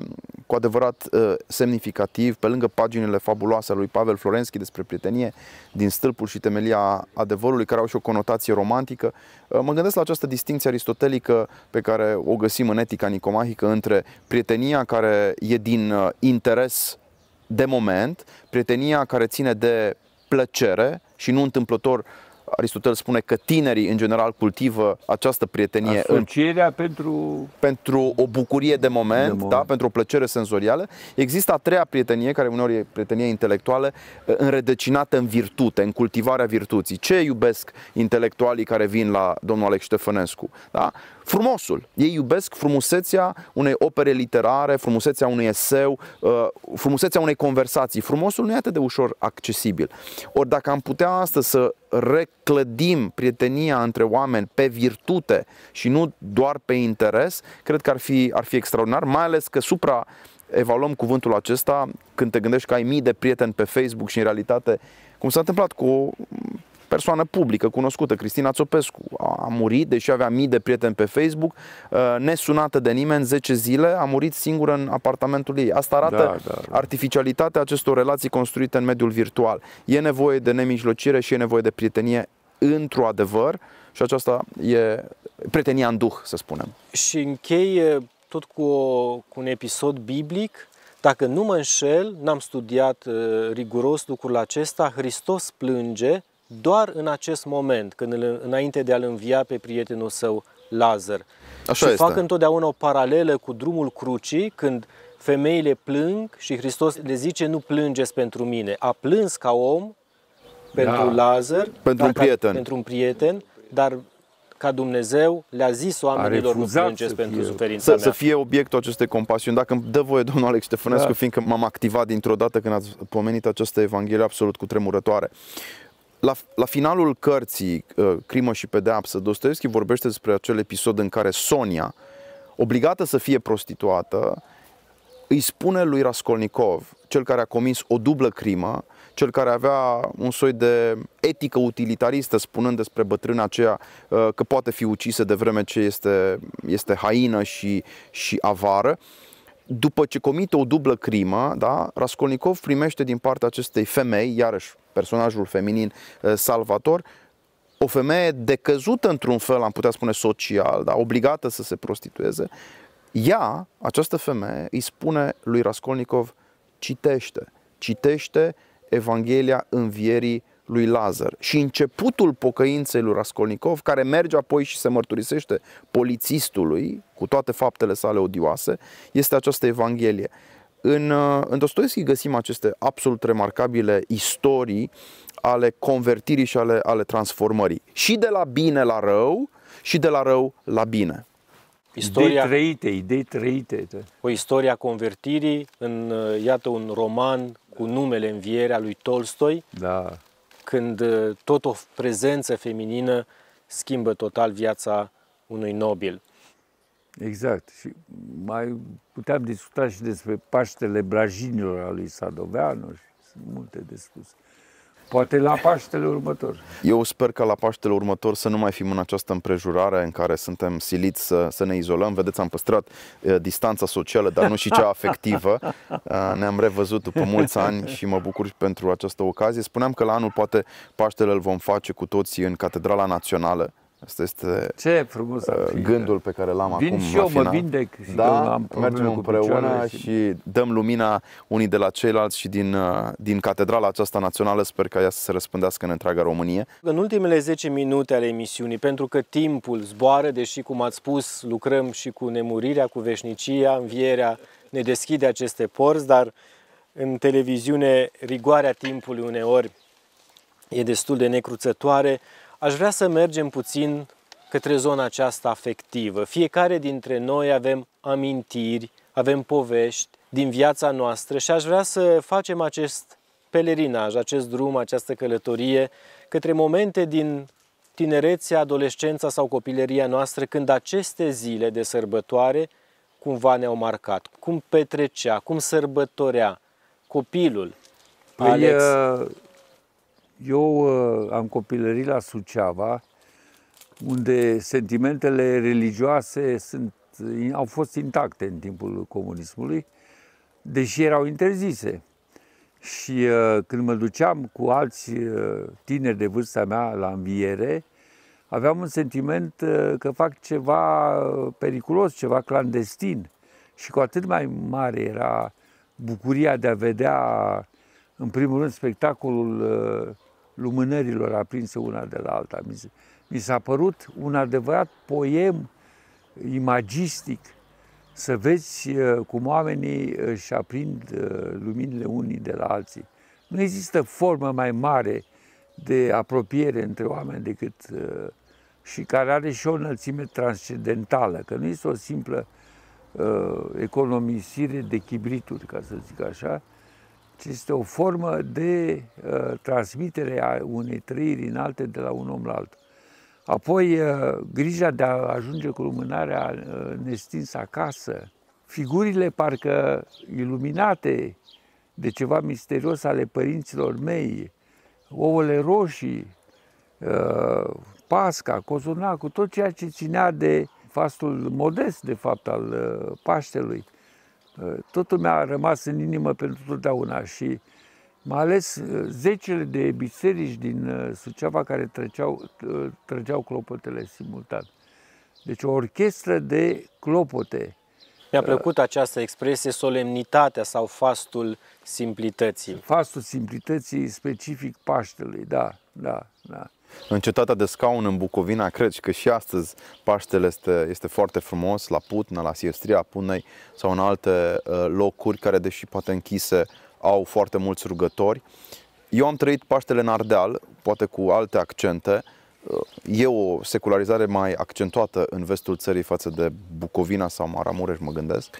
cu adevărat uh, semnificativ, pe lângă paginile fabuloase ale lui Pavel Florenski despre prietenie, din stâlpul și temelia adevărului, care au și o conotație romantică. Uh, mă gândesc la această distinție aristotelică pe care o găsim în etica nicomahică între prietenia care e din interes de moment, prietenia care ține de plăcere și nu întâmplător Aristotel spune că tinerii în general cultivă această prietenie în,
Asocierea pentru...
pentru o bucurie de moment,
De moment.
Da? pentru o plăcere senzorială. Există a treia prietenie, care uneori e prietenie intelectuală, uh, înrădăcinată în virtute, în cultivarea virtuții. Ce iubesc intelectualii care vin la domnul Alex Ștefănescu? Da? Frumosul. Ei iubesc frumusețea unei opere literare, frumusețea unui eseu, uh, frumusețea unei conversații. Frumosul nu e atât de ușor accesibil. Ori dacă am putea astăzi să reclădim prietenia între oameni pe virtute și nu doar pe interes, cred că ar fi, ar fi extraordinar, mai ales că supra evaluăm cuvântul acesta când te gândești că ai mii de prieteni pe Facebook și în realitate, cum s-a întâmplat cu o persoană publică, cunoscută, Cristina Țopescu, a, a murit, deși avea mii de prieteni pe Facebook, uh, nesunată de nimeni, 10 zile, a murit singură în apartamentul ei. Asta arată
Da, da, da.
artificialitatea acestor relații construite în mediul virtual. E nevoie de nemijlocire și e nevoie de prietenie într-o adevăr și aceasta e prietenia în duh, să spunem.
Și închei eh, tot cu, o, cu un episod biblic. Dacă nu mă înșel, n-am studiat uh, riguros lucrul acesta, Hristos plânge doar în acest moment, când îl, înainte de a-l învia pe prietenul său Lazar.
Așa
și
este.
fac întotdeauna o paralelă cu drumul crucii, când femeile plâng și Hristos le zice nu plângeți pentru mine. A plâns ca om pentru
Da.
Lazar,
Pentru
dar
un
ca-
prieten.
pentru un prieten, dar ca Dumnezeu le-a zis oamenilor nu
refuzat
plângeți
să
pentru
fie-
suferința
Să,
mea.
să fie obiectul acestei compasiuni. Dacă îmi dă voie, domnul Alex Ștefănescu,
Da.
fiindcă m-am activat dintr-o dată când ați pomenit această evanghelie absolut cu tremurătoare. La, la finalul cărții uh, Crimă și pedeapsă, Dostoevski vorbește despre acel episod în care Sonia, obligată să fie prostituată, îi spune lui Raskolnikov, cel care a comis o dublă crimă, cel care avea un soi de etică utilitaristă, spunând despre bătrâna aceea uh, că poate fi ucisă de vreme ce este, este haină și, și avară, după ce comite o dublă crimă, da, Raskolnikov primește din partea acestei femei, iarăși personajul feminin uh, Salvator, o femeie decăzută într-un fel, am putea spune social, da, obligată să se prostitueze, ea, această femeie, îi spune lui Raskolnikov, citește, citește Evanghelia învierii lui Lazar. Și începutul pocăinței lui Raskolnikov, care merge apoi și se mărturisește polițistului, cu toate faptele sale odioase, este această Evanghelie. În, uh, în Dostoevski găsim aceste absolut remarcabile istorii ale convertirii și ale, ale transformării. Și de la bine la rău și de la rău la bine.
Idei
Istoria,
trăite, idei trăite. da.
o istorie a convertirii în, uh, iată, un roman cu numele Învierea lui Tolstoi,
Da.
când uh, tot o prezență feminină schimbă total viața unui nobil.
Exact. Și mai puteam discuta și despre Paștele Brajinilor al lui Sadoveanu și sunt multe de spus. Poate la Paștele următor.
Eu sper că la Paștele următor să nu mai fim în această împrejurare în care suntem siliți să, să ne izolăm. Vedeți, am păstrat uh, distanța socială, dar nu și cea afectivă. Uh, ne-am revăzut după mulți ani și mă bucur și pentru această ocazie. Spuneam că la anul poate Paștele îl vom face cu toții în Catedrala Națională. Asta este
Ce frumos ar
uh,
fi.
gândul pe care l-am
Vin
acum
și
la
eu, mă
final.
vindec și că
da,
am probleme
mergem
cu
împreună
picioarele
și...
și-
dăm lumina unii de la ceilalți și din, uh, din catedrala aceasta națională sper ca ea să se răspândească în întreaga Românie.
În ultimele 10 minute ale emisiunii, pentru că timpul zboară, deși, cum ați spus, lucrăm și cu nemurirea, cu veșnicia, învierea ne deschide aceste porți, dar în televiziune rigoarea timpului uneori e destul de necruțătoare. Aș vrea să mergem puțin către zona aceasta afectivă. Fiecare dintre noi avem amintiri, avem povești din viața noastră și aș vrea să facem acest pelerinaj, acest drum, această călătorie către momente din tinerețea, adolescența sau copilăria noastră când aceste zile de sărbătoare cumva ne-au marcat. Cum petrecea, cum sărbătorea copilul.
Păi,
Alex,
uh, eu uh, am copilărit la Suceava, unde sentimentele religioase sunt, au fost intacte în timpul comunismului, deși erau interzise. Și uh, când mă duceam cu alți uh, tineri de vârsta mea la înviere, aveam un sentiment uh, că fac ceva uh, periculos, ceva clandestin. Și cu atât mai mare era bucuria de a vedea, în primul rând, spectacolul uh, lumânărilor aprinse una de la alta. Mi s-a părut un adevărat poem imagistic să vezi uh, cum oamenii își aprind uh, luminile unii de la alții. Nu există formă mai mare de apropiere între oameni decât uh, și care are și o înălțime transcendentală, că nu este o simplă uh, economisire de chibrituri, ca să zic așa, ci este o formă de uh, transmitere a unei trăiri înalte de la un om la altul. Apoi, uh, grija de a ajunge cu lumânarea uh, nestins acasă, figurile parcă iluminate de ceva misterios ale părinților mei, ouăle roșii, uh, pasca, cozonacul, tot ceea ce ținea de fastul modest, de fapt, al Paștelui. Totul mi-a rămas în inimă pentru totdeauna și mai ales zecile de biserici din Suceava care trăgeau, trăgeau clopotele simultan. Deci o orchestră de clopote
mi-a plăcut această expresie, solemnitatea sau fastul simplității.
Fastul simplității specific Paștelui, da, da, da.
În cetatea de scaun în Bucovina, cred că și astăzi Paștele este, este foarte frumos, la Putna, la Siestria Punei sau în alte uh, locuri care, deși poate închise, au foarte mulți rugători. Eu am trăit Paștele în Ardeal, poate cu alte accente, E o secularizare mai accentuată în vestul țării față de Bucovina sau Maramureș, mă gândesc,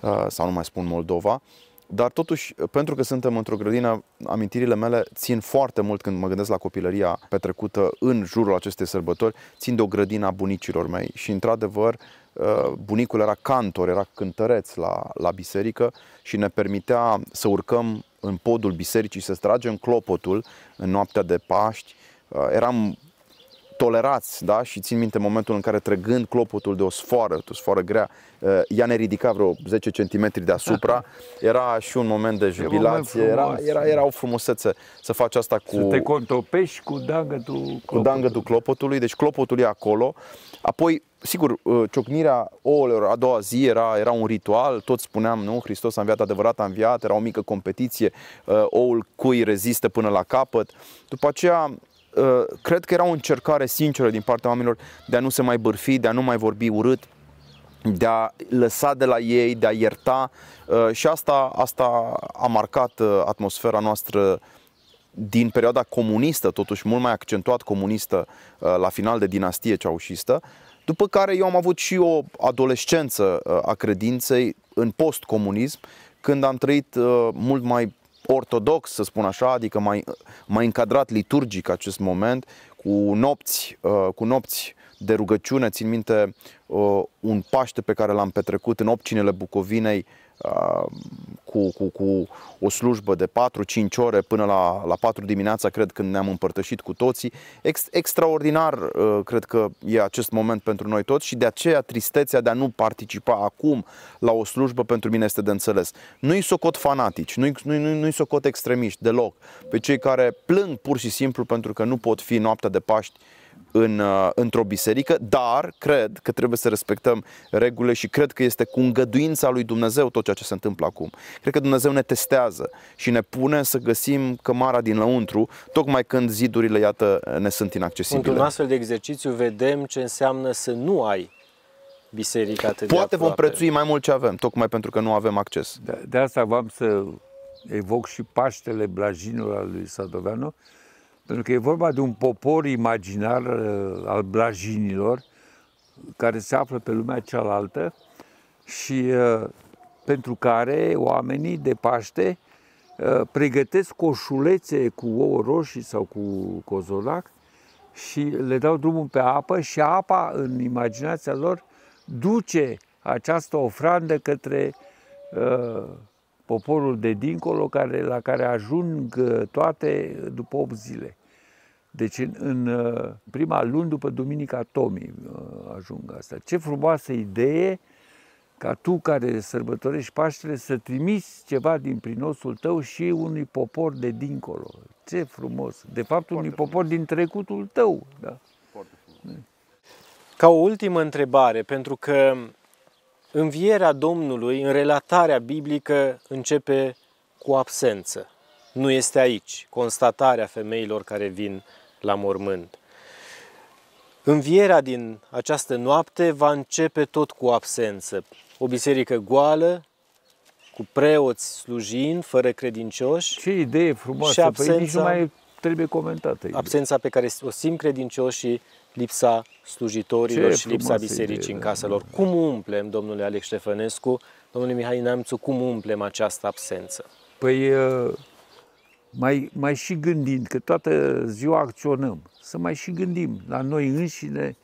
uh, sau nu mai spun Moldova. Dar totuși, pentru că suntem într-o grădină, amintirile mele țin foarte mult când mă gândesc la copilăria petrecută în jurul acestei sărbători, țin de o grădină a bunicilor mei și, într-adevăr, uh, bunicul era cantor, era cântăreț la, la biserică și ne permitea să urcăm în podul bisericii, să tragem clopotul în noaptea de Paști. Uh, eram tolerați, da? Și țin minte momentul în care trăgând clopotul de o sfoară, o sfoară grea, uh, ea ne ridica vreo 10 cm deasupra, era și un moment de jubilație, era, era, era o frumusețe să faci asta cu...
Să te contopești cu dangătul clopotului.
Cu dangătul clopotului, deci clopotul e acolo. Apoi, sigur, uh, ciocnirea ouălor a doua zi era, era un ritual, toți spuneam, nu, Hristos a înviat, adevărat a înviat, era o mică competiție, uh, oul cui rezistă până la capăt. După aceea, Uh, cred că era o încercare sinceră din partea oamenilor de a nu se mai bârfi, de a nu mai vorbi urât, de a lăsa de la ei, de a ierta. Uh, și asta, asta a marcat uh, atmosfera noastră din perioada comunistă, totuși mult mai accentuat comunistă la final de dinastie ceaușistă, după care eu am avut și o adolescență a credinței în post-comunism, când am trăit mult mai ortodox, să spun așa, adică mai, mai încadrat liturgic acest moment, cu nopți, uh, cu nopți de rugăciune. Țin minte uh, un Paște pe care l-am petrecut în opcinele Bucovinei, cu, cu, cu o slujbă de 4-5 ore până la, la 4 dimineața, cred, când ne-am împărtășit cu toții. Ex, extraordinar, uh, cred că e acest moment pentru noi toți și de aceea tristețea de a nu participa acum la o slujbă pentru mine este de înțeles. Nu-i socot fanatici, nu-i, nu-i, nu-i socot extremiști deloc, pe cei care plâng pur și simplu pentru că nu pot fi noaptea de Paști în, uh, într-o biserică, dar cred că trebuie să respectăm regulile și cred că este cu îngăduința lui Dumnezeu tot ceea ce se întâmplă acum. Cred că Dumnezeu ne testează și ne pune să găsim cămara din lăuntru, tocmai când zidurile, iată, ne sunt inaccesibile.
Într-un astfel de exercițiu vedem ce înseamnă să nu ai biserica atât
Poate
de
vom prețui mai mult ce avem, tocmai pentru că nu avem acces.
De, de asta v-am să evoc și Paștele Blajinilor al lui Sadoveanu, pentru că e vorba de un popor imaginar uh, al blajinilor care se află pe lumea cealaltă și uh, pentru care oamenii de Paște uh, pregătesc coșulețe cu ouă roșii sau cu cozonac și le dau drumul pe apă și apa în imaginația lor duce această ofrandă către uh, poporul de dincolo, care, la care ajung uh, toate după 8 zile. Deci în, în uh, prima luni după Duminica Tomii uh, ajung asta. Ce frumoasă idee ca tu care sărbătorești Paștele să trimiți ceva din prinosul tău și unui popor de dincolo. Ce frumos! De fapt, unui popor din trecutul tău. Da.
Ca o ultimă întrebare, pentru că învierea Domnului în relatarea biblică începe cu absență. nu este aici. Constatarea femeilor care vin la mormânt. Învierea din această noapte va începe tot cu absență. O biserică goală, cu preoți slujind, fără credincioși.
Ce idee frumoasă!
Și absența,
păi nici nu mai trebuie comentată.
Absența pe care o simt credincioșii, lipsa slujitorilor Ce și lipsa bisericii idee, în da. casă lor. Cum umplem, domnule Alex Ștefănescu, domnule Mihai Neamțu, cum umplem această absență?
Păi mai, mai și gândind, că toată ziua acționăm, să mai și gândim la noi înșine,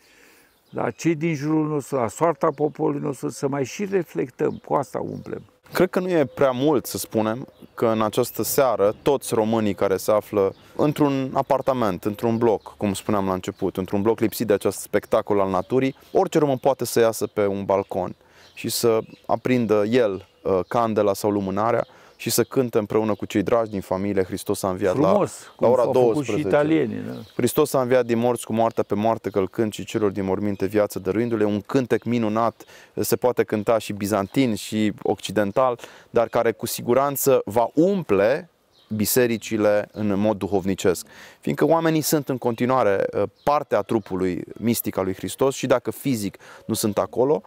la cei din jurul nostru, la soarta poporului nostru, să mai și reflectăm, cu asta umplem.
Cred că nu e prea mult să spunem că în această seară toți românii care se află într-un apartament, într-un bloc, cum spuneam la început, într-un bloc lipsit de acest spectacol al naturii, orice român poate să iasă pe un balcon și să aprindă el uh, candela sau lumânarea și să cânte împreună cu cei dragi din familie Hristos a înviat
Frumos,
la, la ora 12.
Și italienii, da.
Hristos a înviat din morți cu moartea pe moarte călcând și celor din morminte viață dăruindu-le un cântec minunat, se poate cânta și bizantin și occidental, dar care cu siguranță va umple bisericile în mod duhovnicesc. Fiindcă oamenii sunt în continuare uh, parte a trupului mistic al lui Hristos și dacă fizic nu sunt acolo,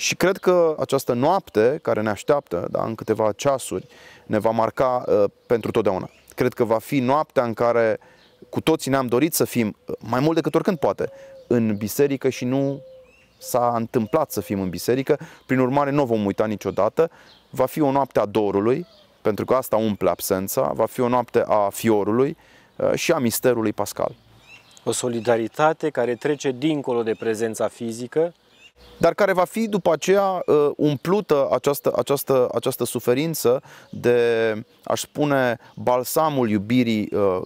și cred că această noapte care ne așteaptă, da, în câteva ceasuri, ne va marca uh, pentru totdeauna. Cred că va fi noaptea în care cu toții ne-am dorit să fim, uh, mai mult decât oricând poate, în biserică și nu s-a întâmplat să fim în biserică. Prin urmare, nu o vom uita niciodată. Va fi o noapte a dorului, pentru că asta umple absența, va fi o noapte a fiorului uh, și a misterului pascal.
O solidaritate care trece dincolo de prezența fizică,
dar care va fi după aceea uh, umplută această, această, această suferință de, aș spune, balsamul iubirii uh,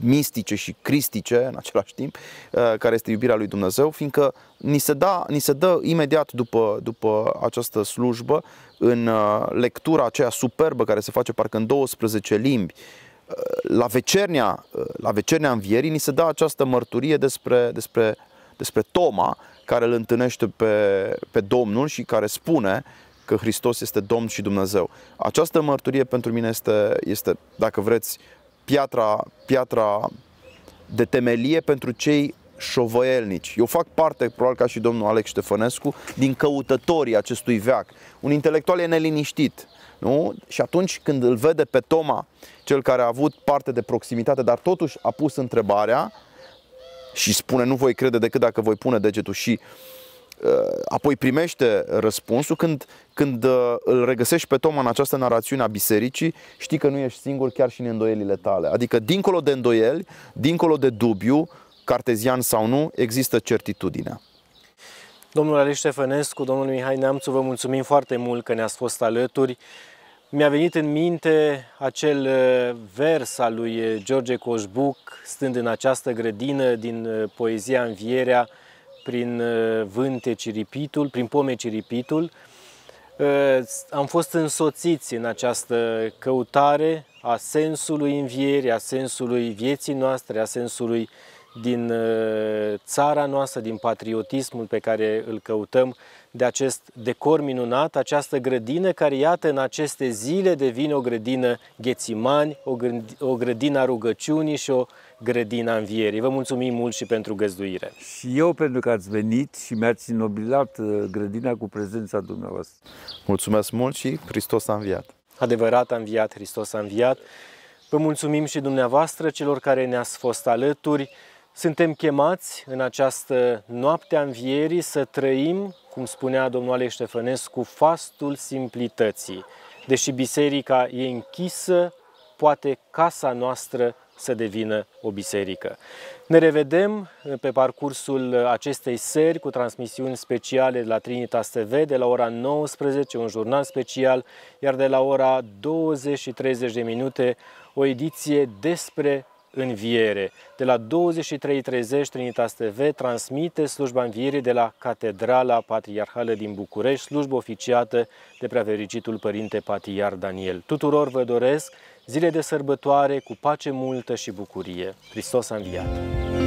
mistice și cristice în același timp, uh, care este iubirea lui Dumnezeu, fiindcă ni se, da, ni se dă imediat după, după această slujbă, în lectura aceea superbă care se face parcă în 12 limbi, la vecernia, la vecernia învierii, ni se dă această mărturie despre, despre, despre Toma, care îl întâlnește pe, pe Domnul și care spune că Hristos este Domn și Dumnezeu. Această mărturie pentru mine este, este dacă vreți, piatra, piatra de temelie pentru cei șovăielnici. Eu fac parte, probabil ca și domnul Alex Ștefănescu, din căutătorii acestui veac. Un intelectual e neliniștit. Nu? Și atunci când îl vede pe Toma, cel care a avut parte de proximitate, dar totuși a pus întrebarea, și spune nu voi crede decât dacă voi pune degetul și uh, apoi primește răspunsul când, când uh, îl regăsești pe Toma în această narațiune a bisericii, știi că nu ești singur chiar și în îndoielile tale. Adică dincolo de îndoieli, dincolo de dubiu, cartezian sau nu, există certitudinea.
Domnul Alex Ștefănescu, domnul Mihai Neamțu, vă mulțumim foarte mult că ne-ați fost alături. Mi-a venit în minte acel uh, vers al lui uh, George Coșbuc, stând în această grădină din uh, poezia Învierea, prin vânte ciripitul, prin pome ciripitul. Am fost însoțiți în această căutare a sensului învierii, a sensului vieții noastre, a sensului din țara noastră, din patriotismul pe care îl căutăm de acest decor minunat, această grădină care, iată, în aceste zile devine o grădină ghețimani, o, o grădină a rugăciunii și o grădină a învierii. Vă mulțumim mult și pentru găzduire.
Și eu pentru că ați venit și mi-ați inobilat uh, grădina cu prezența dumneavoastră.
Mulțumesc mult și Hristos a înviat.
Adevărat a înviat, Hristos a înviat. Vă mulțumim și dumneavoastră, celor care ne-ați fost alături. Suntem chemați în această noapte a învierii să trăim, cum spunea domnul Alex Ștefănescu, fastul simplității. Deși biserica e închisă, poate casa noastră să devină o biserică. Ne revedem pe parcursul acestei seri cu transmisiuni speciale de la Trinitas TV de la ora 19, un jurnal special, iar de la ora 20 și 30 de minute o ediție despre înviere. De la 23.30 Trinitas TV transmite slujba învierii de la Catedrala Patriarhală din București, slujbă oficiată de preafericitul Părinte Patriar Daniel. Tuturor vă doresc zile de sărbătoare cu pace multă și bucurie. Hristos a înviat!